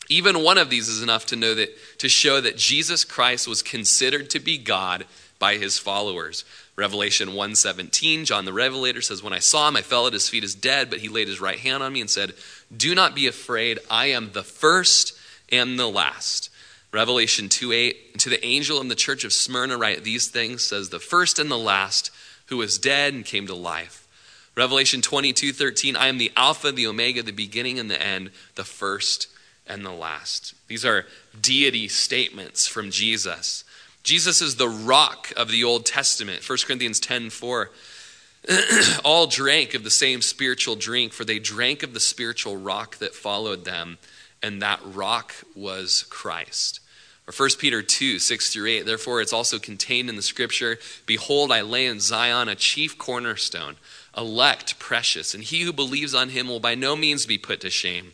Even one of these is enough to know that to show that Jesus Christ was considered to be God by his followers. Revelation 1:17, John the Revelator says, "When I saw him, I fell at his feet as dead, but he laid his right hand on me and said, "Do not be afraid, I am the first and the last." Revelation 2:8, to the angel in the church of Smyrna write these things, says, "The first and the last, who was dead and came to life." Revelation 22 13, I am the Alpha, the Omega, the beginning and the end, the first and the last. These are deity statements from Jesus. Jesus is the rock of the Old Testament. 1 Corinthians 10 4. All drank of the same spiritual drink, for they drank of the spiritual rock that followed them, and that rock was Christ. Or 1 Peter 2 6 through 8. Therefore, it's also contained in the scripture Behold, I lay in Zion a chief cornerstone elect, precious, and he who believes on him will by no means be put to shame.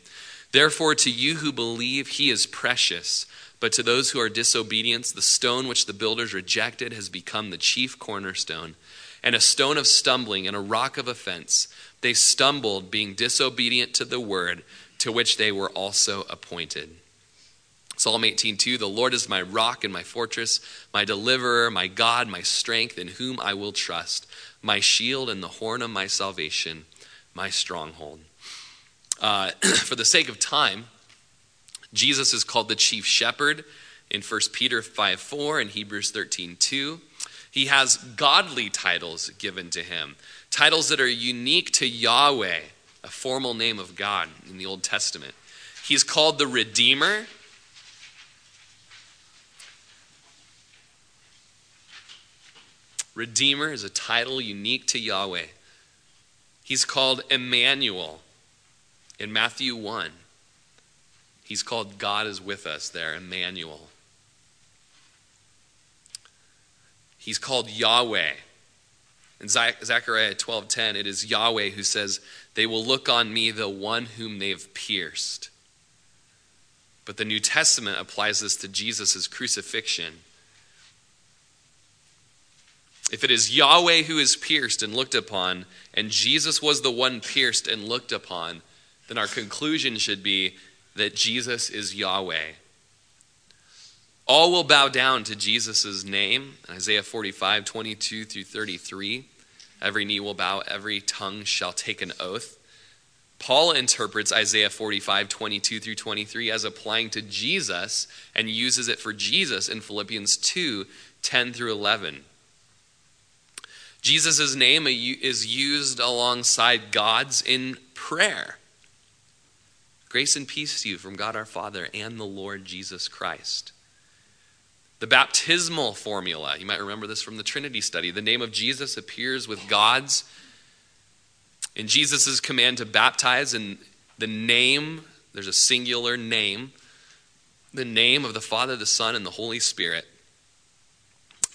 Therefore, to you who believe, he is precious. But to those who are disobedient, the stone which the builders rejected has become the chief cornerstone, and a stone of stumbling and a rock of offense. They stumbled, being disobedient to the word to which they were also appointed. Psalm 18:2 The Lord is my rock and my fortress, my deliverer, my God, my strength, in whom I will trust my shield and the horn of my salvation, my stronghold. Uh, for the sake of time, Jesus is called the chief shepherd in 1 Peter 5 4 and Hebrews 13 2. He has godly titles given to him, titles that are unique to Yahweh, a formal name of God in the Old Testament. He's called the Redeemer. Redeemer is a title unique to Yahweh. He's called Emmanuel in Matthew 1. He's called God is with us there, Emmanuel. He's called Yahweh. In Zechariah 12:10, it is Yahweh who says, "They will look on me, the one whom they've pierced." But the New Testament applies this to Jesus' crucifixion If it is Yahweh who is pierced and looked upon, and Jesus was the one pierced and looked upon, then our conclusion should be that Jesus is Yahweh. All will bow down to Jesus' name. Isaiah 45, 22 through 33. Every knee will bow, every tongue shall take an oath. Paul interprets Isaiah 45, 22 through 23 as applying to Jesus and uses it for Jesus in Philippians 2, 10 through 11. Jesus' name is used alongside God's in prayer. Grace and peace to you from God our Father and the Lord Jesus Christ. The baptismal formula, you might remember this from the Trinity study. The name of Jesus appears with God's in Jesus' command to baptize in the name, there's a singular name, the name of the Father, the Son, and the Holy Spirit.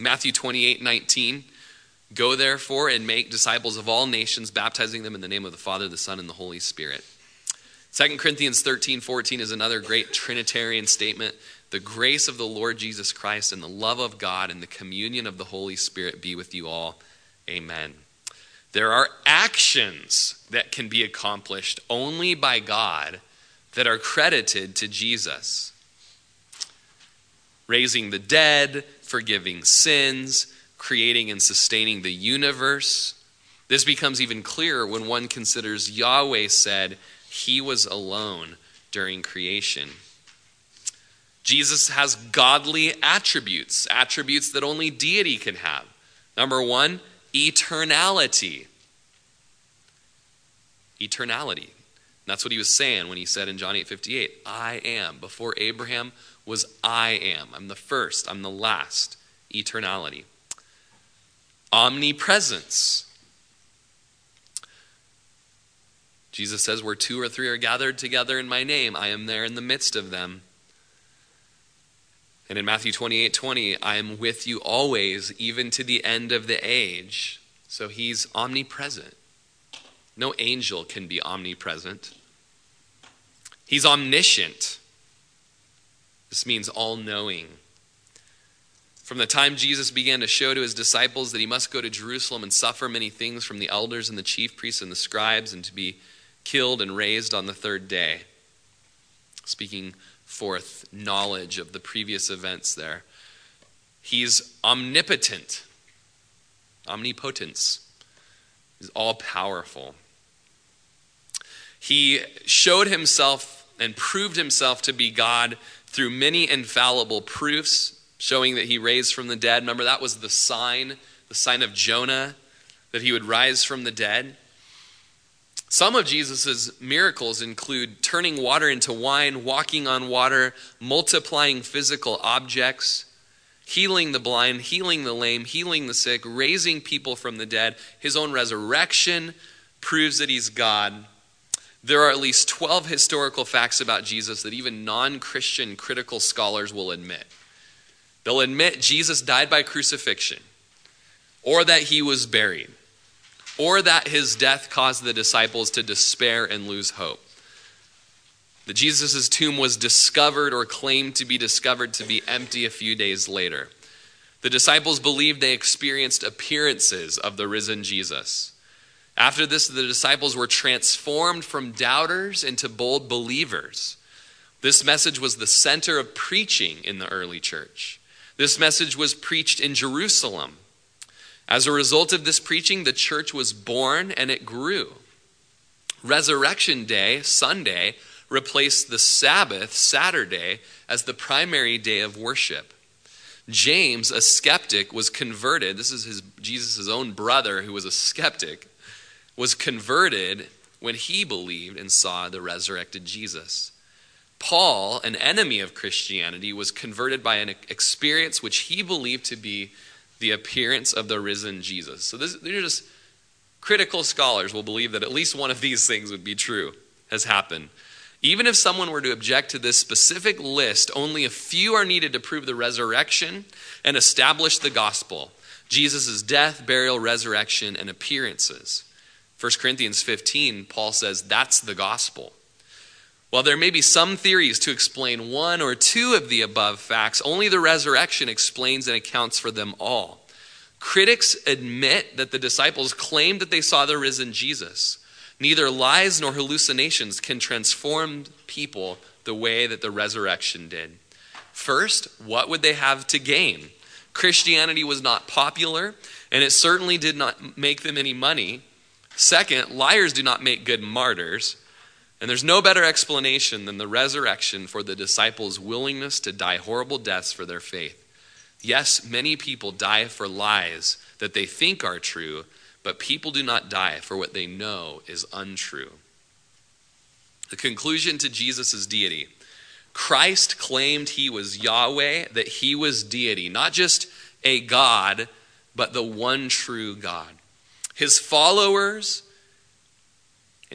Matthew 28 19. Go therefore and make disciples of all nations, baptizing them in the name of the Father, the Son, and the Holy Spirit. 2 Corinthians 13 14 is another great Trinitarian statement. The grace of the Lord Jesus Christ and the love of God and the communion of the Holy Spirit be with you all. Amen. There are actions that can be accomplished only by God that are credited to Jesus raising the dead, forgiving sins, creating and sustaining the universe. This becomes even clearer when one considers Yahweh said he was alone during creation. Jesus has godly attributes, attributes that only deity can have. Number one, eternality. Eternality. That's what he was saying when he said in John 8 58, I am. Before Abraham was I am. I'm the first, I'm the last. Eternality. Omnipresence. Jesus says, Where two or three are gathered together in my name, I am there in the midst of them. And in Matthew 28 20, I am with you always, even to the end of the age. So he's omnipresent. No angel can be omnipresent. He's omniscient. This means all knowing. From the time Jesus began to show to his disciples that he must go to Jerusalem and suffer many things from the elders and the chief priests and the scribes and to be killed and raised on the third day. Speaking forth knowledge of the previous events there. He's omnipotent, omnipotence. He's all powerful. He showed himself and proved himself to be God through many infallible proofs, showing that he raised from the dead. Remember, that was the sign, the sign of Jonah, that he would rise from the dead. Some of Jesus' miracles include turning water into wine, walking on water, multiplying physical objects, healing the blind, healing the lame, healing the sick, raising people from the dead. His own resurrection proves that he's God. There are at least 12 historical facts about Jesus that even non Christian critical scholars will admit. They'll admit Jesus died by crucifixion, or that he was buried or that his death caused the disciples to despair and lose hope. That Jesus' tomb was discovered or claimed to be discovered to be empty a few days later. The disciples believed they experienced appearances of the risen Jesus. After this, the disciples were transformed from doubters into bold believers. This message was the center of preaching in the early church. This message was preached in Jerusalem as a result of this preaching, the church was born and it grew. Resurrection Day, Sunday, replaced the Sabbath, Saturday, as the primary day of worship. James, a skeptic, was converted. This is his, Jesus' own brother who was a skeptic, was converted when he believed and saw the resurrected Jesus. Paul, an enemy of Christianity, was converted by an experience which he believed to be the appearance of the risen Jesus. So this, these are just critical scholars will believe that at least one of these things would be true, has happened. Even if someone were to object to this specific list, only a few are needed to prove the resurrection and establish the gospel Jesus' death, burial, resurrection, and appearances. 1 Corinthians 15, Paul says that's the gospel. While there may be some theories to explain one or two of the above facts, only the resurrection explains and accounts for them all. Critics admit that the disciples claimed that they saw the risen Jesus. Neither lies nor hallucinations can transform people the way that the resurrection did. First, what would they have to gain? Christianity was not popular, and it certainly did not make them any money. Second, liars do not make good martyrs. And there's no better explanation than the resurrection for the disciples' willingness to die horrible deaths for their faith. Yes, many people die for lies that they think are true, but people do not die for what they know is untrue. The conclusion to Jesus' deity Christ claimed he was Yahweh, that he was deity, not just a God, but the one true God. His followers,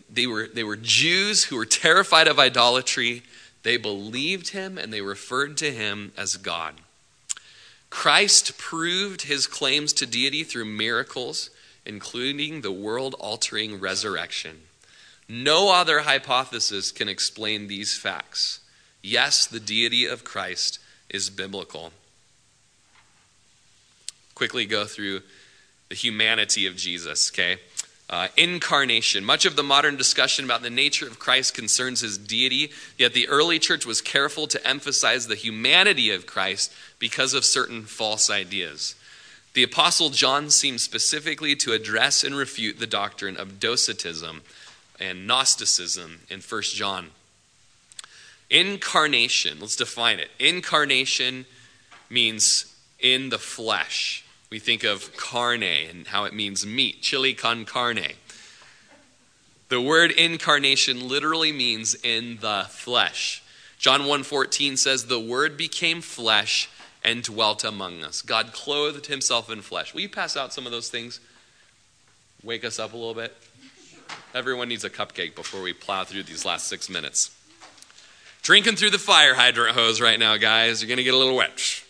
they were, they were Jews who were terrified of idolatry. They believed him and they referred to him as God. Christ proved his claims to deity through miracles, including the world altering resurrection. No other hypothesis can explain these facts. Yes, the deity of Christ is biblical. Quickly go through the humanity of Jesus, okay? Uh, incarnation. Much of the modern discussion about the nature of Christ concerns his deity, yet the early church was careful to emphasize the humanity of Christ because of certain false ideas. The Apostle John seems specifically to address and refute the doctrine of Docetism and Gnosticism in 1 John Incarnation, let's define it. Incarnation means in the flesh. We think of carne and how it means meat, chili con carne. The word incarnation literally means in the flesh. John 1:14 says the word became flesh and dwelt among us. God clothed himself in flesh. Will you pass out some of those things? Wake us up a little bit. Everyone needs a cupcake before we plow through these last 6 minutes. Drinking through the fire hydrant hose right now, guys. You're going to get a little wet.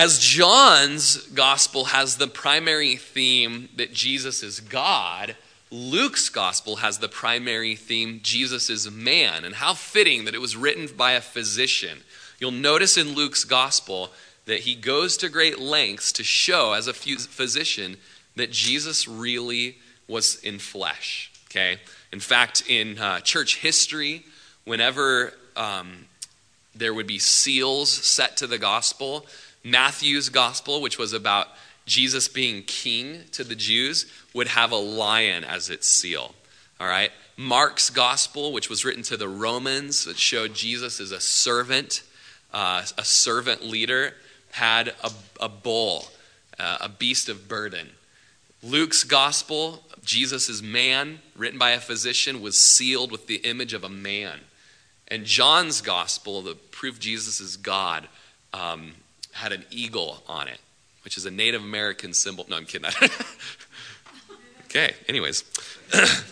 As John's gospel has the primary theme that Jesus is God, Luke's gospel has the primary theme Jesus is man. And how fitting that it was written by a physician. You'll notice in Luke's gospel that he goes to great lengths to show, as a physician, that Jesus really was in flesh. Okay? In fact, in uh, church history, whenever um, there would be seals set to the gospel, Matthew's gospel, which was about Jesus being king to the Jews, would have a lion as its seal. All right? Mark's gospel, which was written to the Romans, that showed Jesus as a servant, uh, a servant leader, had a, a bull, uh, a beast of burden. Luke's gospel, Jesus is man, written by a physician, was sealed with the image of a man. And John's gospel, the proof Jesus is God, um, had an eagle on it, which is a Native American symbol. No, I'm kidding. okay, anyways.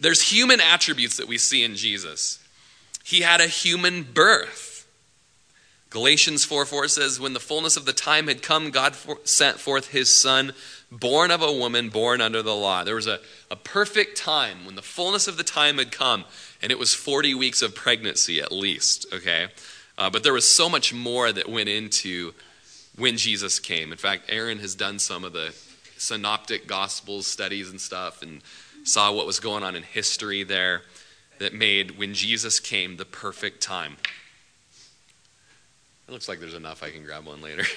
There's human attributes that we see in Jesus. He had a human birth. Galatians 4 4 says, When the fullness of the time had come, God for- sent forth his son born of a woman, born under the law. There was a, a perfect time when the fullness of the time had come, and it was 40 weeks of pregnancy at least, okay? Uh, but there was so much more that went into when Jesus came. In fact, Aaron has done some of the synoptic gospels studies and stuff and saw what was going on in history there that made when Jesus came the perfect time. It looks like there's enough. I can grab one later.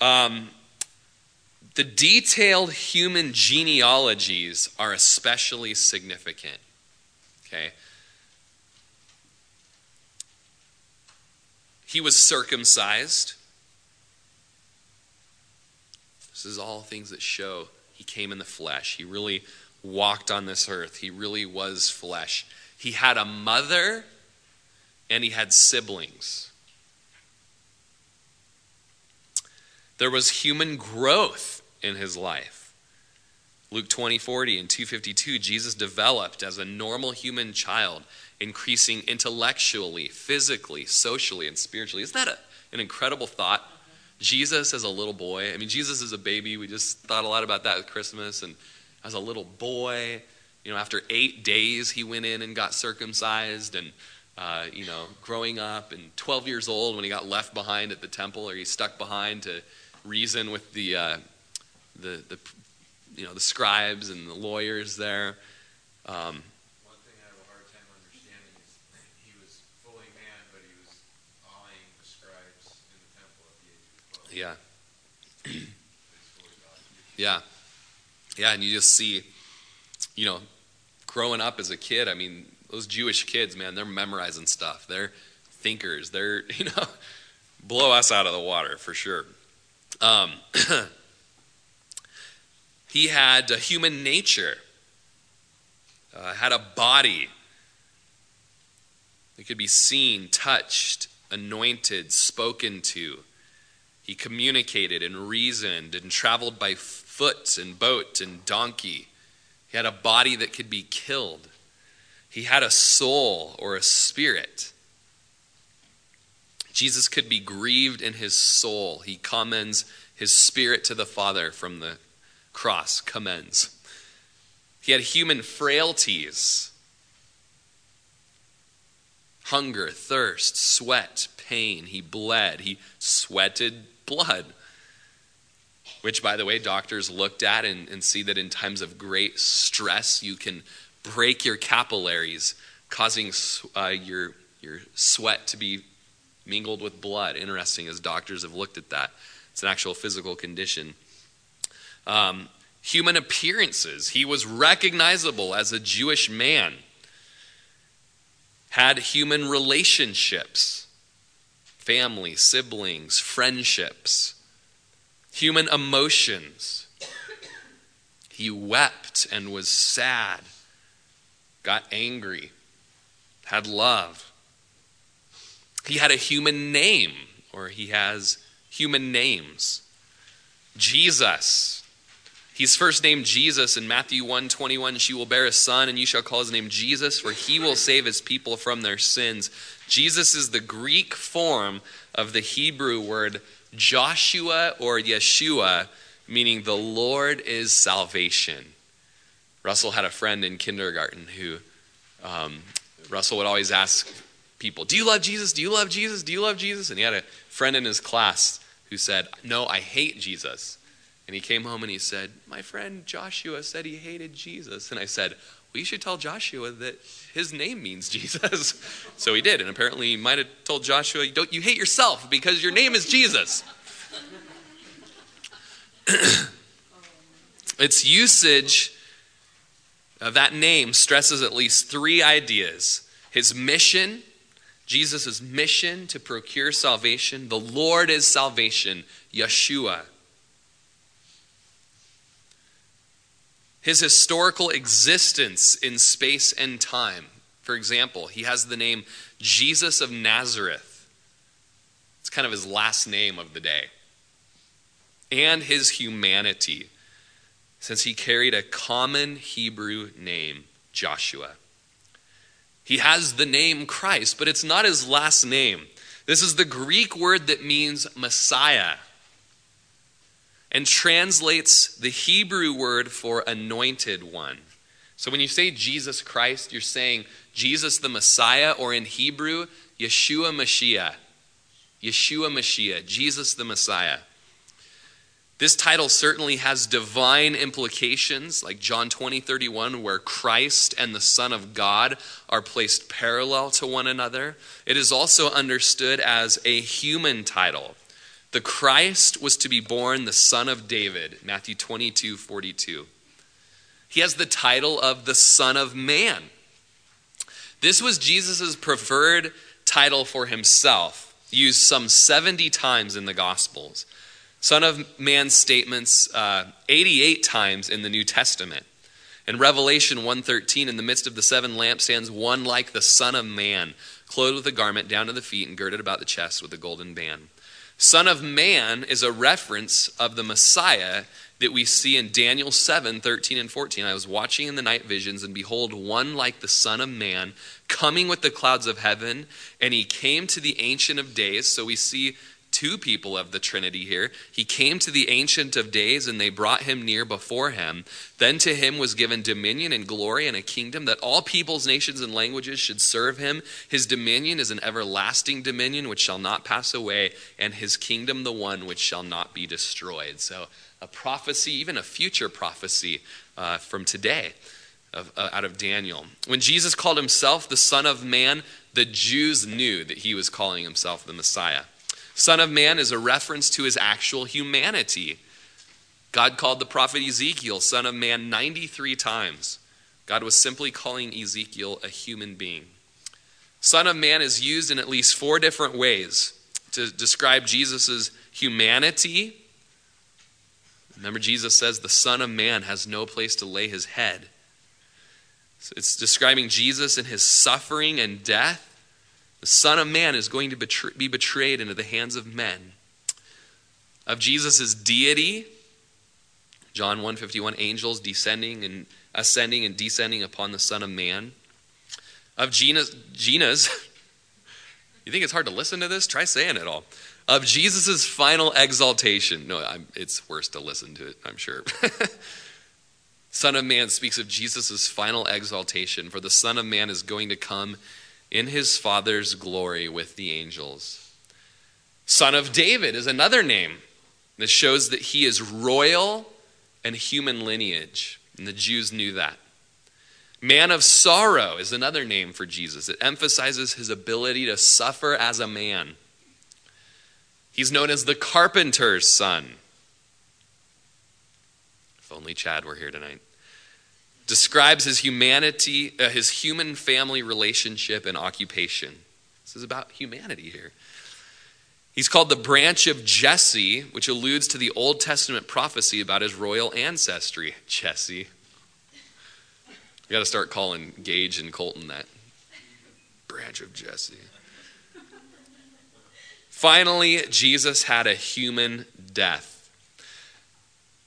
Um, the detailed human genealogies are especially significant. Okay? He was circumcised. This is all things that show he came in the flesh. He really walked on this earth. He really was flesh. He had a mother and he had siblings. There was human growth in his life. Luke 20, 40 and 252, Jesus developed as a normal human child, increasing intellectually, physically, socially, and spiritually. Isn't that a, an incredible thought? Jesus as a little boy. I mean, Jesus is a baby. We just thought a lot about that at Christmas. And as a little boy, you know, after eight days, he went in and got circumcised. And uh, you know, growing up and 12 years old when he got left behind at the temple, or he stuck behind to reason with the, uh, the, the, you know, the scribes and the lawyers there. Um, One thing I have a hard time understanding is he was fully man, but he was awing the scribes in the temple at the age of 12. Yeah. Yeah. Yeah, and you just see, you know, growing up as a kid, I mean, those Jewish kids, man, they're memorizing stuff. They're thinkers. They're, you know, blow us out of the water for sure. Um, he had a human nature, uh, had a body that could be seen, touched, anointed, spoken to. He communicated and reasoned and traveled by foot and boat and donkey. He had a body that could be killed. He had a soul or a spirit. Jesus could be grieved in his soul. He commends his spirit to the Father from the cross, commends. He had human frailties hunger, thirst, sweat, pain. He bled. He sweated blood. Which, by the way, doctors looked at and, and see that in times of great stress, you can break your capillaries, causing uh, your, your sweat to be mingled with blood. Interesting, as doctors have looked at that. It's an actual physical condition. Um, human appearances. He was recognizable as a Jewish man, had human relationships, family, siblings, friendships, human emotions. He wept and was sad, got angry, had love. He had a human name, or he has human names. Jesus. He's first named Jesus in Matthew 1 21. She will bear a son, and you shall call his name Jesus, for he will save his people from their sins. Jesus is the Greek form of the Hebrew word Joshua or Yeshua, meaning the Lord is salvation. Russell had a friend in kindergarten who, um, Russell would always ask people, Do you love Jesus? Do you love Jesus? Do you love Jesus? And he had a friend in his class who said, No, I hate Jesus. And he came home and he said, My friend Joshua said he hated Jesus. And I said, Well, you should tell Joshua that his name means Jesus. so he did. And apparently he might have told Joshua, Don't you hate yourself because your name is Jesus. its usage of that name stresses at least three ideas his mission, Jesus' mission to procure salvation. The Lord is salvation, Yeshua. His historical existence in space and time. For example, he has the name Jesus of Nazareth. It's kind of his last name of the day. And his humanity, since he carried a common Hebrew name, Joshua. He has the name Christ, but it's not his last name. This is the Greek word that means Messiah and translates the Hebrew word for anointed one. So when you say Jesus Christ, you're saying Jesus the Messiah, or in Hebrew, Yeshua Mashiach. Yeshua Mashiach, Jesus the Messiah. This title certainly has divine implications, like John 20, 31, where Christ and the Son of God are placed parallel to one another. It is also understood as a human title. The Christ was to be born the son of David, Matthew 22, 42. He has the title of the Son of Man. This was Jesus' preferred title for himself, used some 70 times in the Gospels. Son of Man statements uh, 88 times in the New Testament. In Revelation 1:13, in the midst of the seven lampstands, one like the Son of Man, clothed with a garment down to the feet and girded about the chest with a golden band. Son of Man is a reference of the Messiah that we see in Daniel 7 13 and 14. I was watching in the night visions, and behold, one like the Son of Man coming with the clouds of heaven, and he came to the Ancient of Days. So we see two people of the Trinity here. He came to the Ancient of Days, and they brought him near before him. Then to him was given dominion and glory and a kingdom that all peoples, nations, and languages should serve him. His dominion is an everlasting dominion which shall not pass away, and his kingdom the one which shall not be destroyed. So, a prophecy, even a future prophecy uh, from today. Of, uh, out of Daniel. When Jesus called himself the Son of Man, the Jews knew that he was calling himself the Messiah. Son of Man is a reference to his actual humanity. God called the prophet Ezekiel Son of Man 93 times. God was simply calling Ezekiel a human being. Son of Man is used in at least four different ways to describe Jesus' humanity. Remember, Jesus says the Son of Man has no place to lay his head. So it's describing Jesus and his suffering and death. The Son of Man is going to betray, be betrayed into the hands of men. Of Jesus' deity, John 151, angels descending and ascending and descending upon the Son of Man. Of Gina's, Gina's you think it's hard to listen to this? Try saying it all. Of Jesus' final exaltation. No, I'm, it's worse to listen to it, I'm sure. Son of Man speaks of Jesus' final exaltation, for the Son of Man is going to come in his Father's glory with the angels. Son of David is another name that shows that he is royal and human lineage, and the Jews knew that. Man of sorrow is another name for Jesus. It emphasizes his ability to suffer as a man. He's known as the carpenter's son If only Chad were here tonight. Describes his humanity, uh, his human family relationship and occupation. This is about humanity here. He's called the branch of Jesse, which alludes to the Old Testament prophecy about his royal ancestry. Jesse. We got to start calling Gage and Colton that. Branch of Jesse. Finally, Jesus had a human death.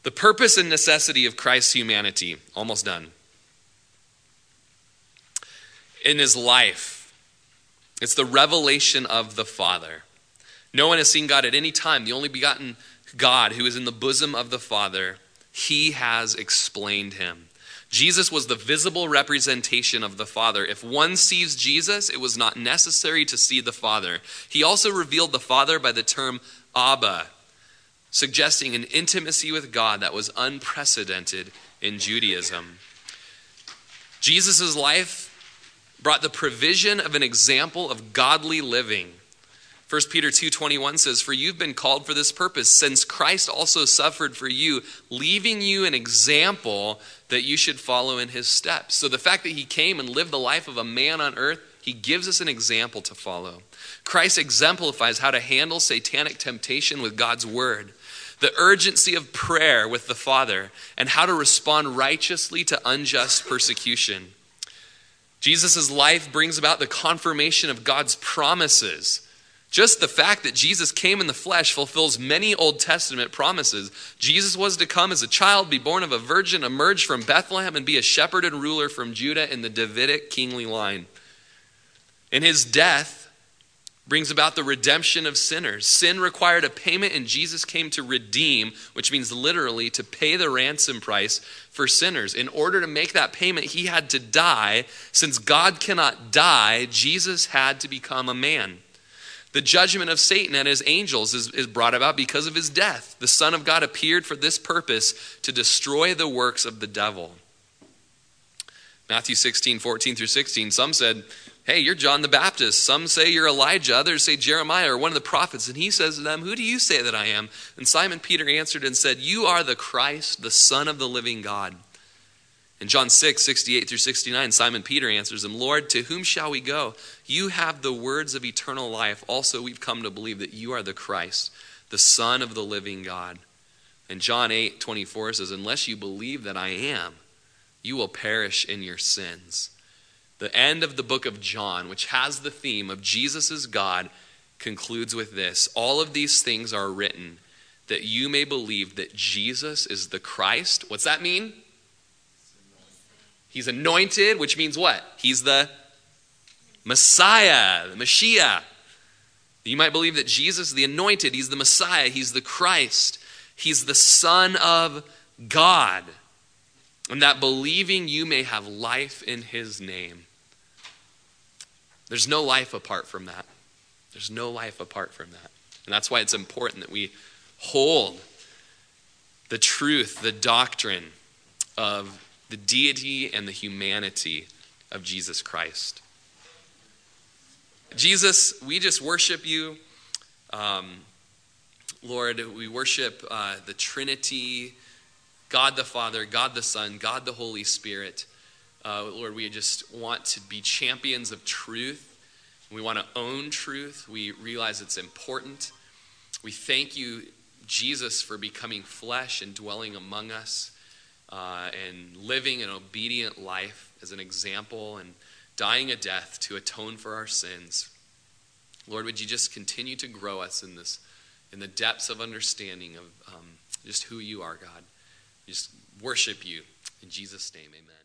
The purpose and necessity of Christ's humanity, almost done. In his life, it's the revelation of the Father. No one has seen God at any time. The only begotten God who is in the bosom of the Father, he has explained him. Jesus was the visible representation of the Father. If one sees Jesus, it was not necessary to see the Father. He also revealed the Father by the term Abba, suggesting an intimacy with God that was unprecedented in Judaism. Jesus' life brought the provision of an example of godly living. 1 Peter 2:21 says, "For you've been called for this purpose, since Christ also suffered for you, leaving you an example that you should follow in his steps." So the fact that he came and lived the life of a man on earth, he gives us an example to follow. Christ exemplifies how to handle satanic temptation with God's word the urgency of prayer with the Father, and how to respond righteously to unjust persecution. Jesus' life brings about the confirmation of God's promises. Just the fact that Jesus came in the flesh fulfills many Old Testament promises. Jesus was to come as a child, be born of a virgin, emerge from Bethlehem, and be a shepherd and ruler from Judah in the Davidic kingly line. In his death, brings about the redemption of sinners. Sin required a payment, and Jesus came to redeem, which means literally to pay the ransom price for sinners. In order to make that payment, he had to die. Since God cannot die, Jesus had to become a man. The judgment of Satan and his angels is, is brought about because of his death. The Son of God appeared for this purpose to destroy the works of the devil. Matthew 16, 14 through 16, some said, Hey, you're John the Baptist. Some say you're Elijah. Others say Jeremiah or one of the prophets. And he says to them, Who do you say that I am? And Simon Peter answered and said, You are the Christ, the Son of the living God. In John 6, 68 through 69, Simon Peter answers him, Lord, to whom shall we go? You have the words of eternal life. Also, we've come to believe that you are the Christ, the Son of the living God. And John 8, 24 says, Unless you believe that I am, you will perish in your sins. The end of the book of John, which has the theme of Jesus is God, concludes with this All of these things are written that you may believe that Jesus is the Christ. What's that mean? He's anointed, which means what? He's the Messiah, the Mashiach. You might believe that Jesus, the anointed, he's the Messiah, he's the Christ, he's the Son of God. And that believing you may have life in his name. There's no life apart from that. There's no life apart from that. And that's why it's important that we hold the truth, the doctrine of the deity and the humanity of Jesus Christ. Jesus, we just worship you. Um, Lord, we worship uh, the Trinity, God the Father, God the Son, God the Holy Spirit. Uh, Lord, we just want to be champions of truth. We want to own truth. We realize it's important. We thank you, Jesus, for becoming flesh and dwelling among us uh, and living an obedient life as an example and dying a death to atone for our sins. Lord, would you just continue to grow us in this, in the depths of understanding of um, just who you are, God. Just worship you. In Jesus' name, amen.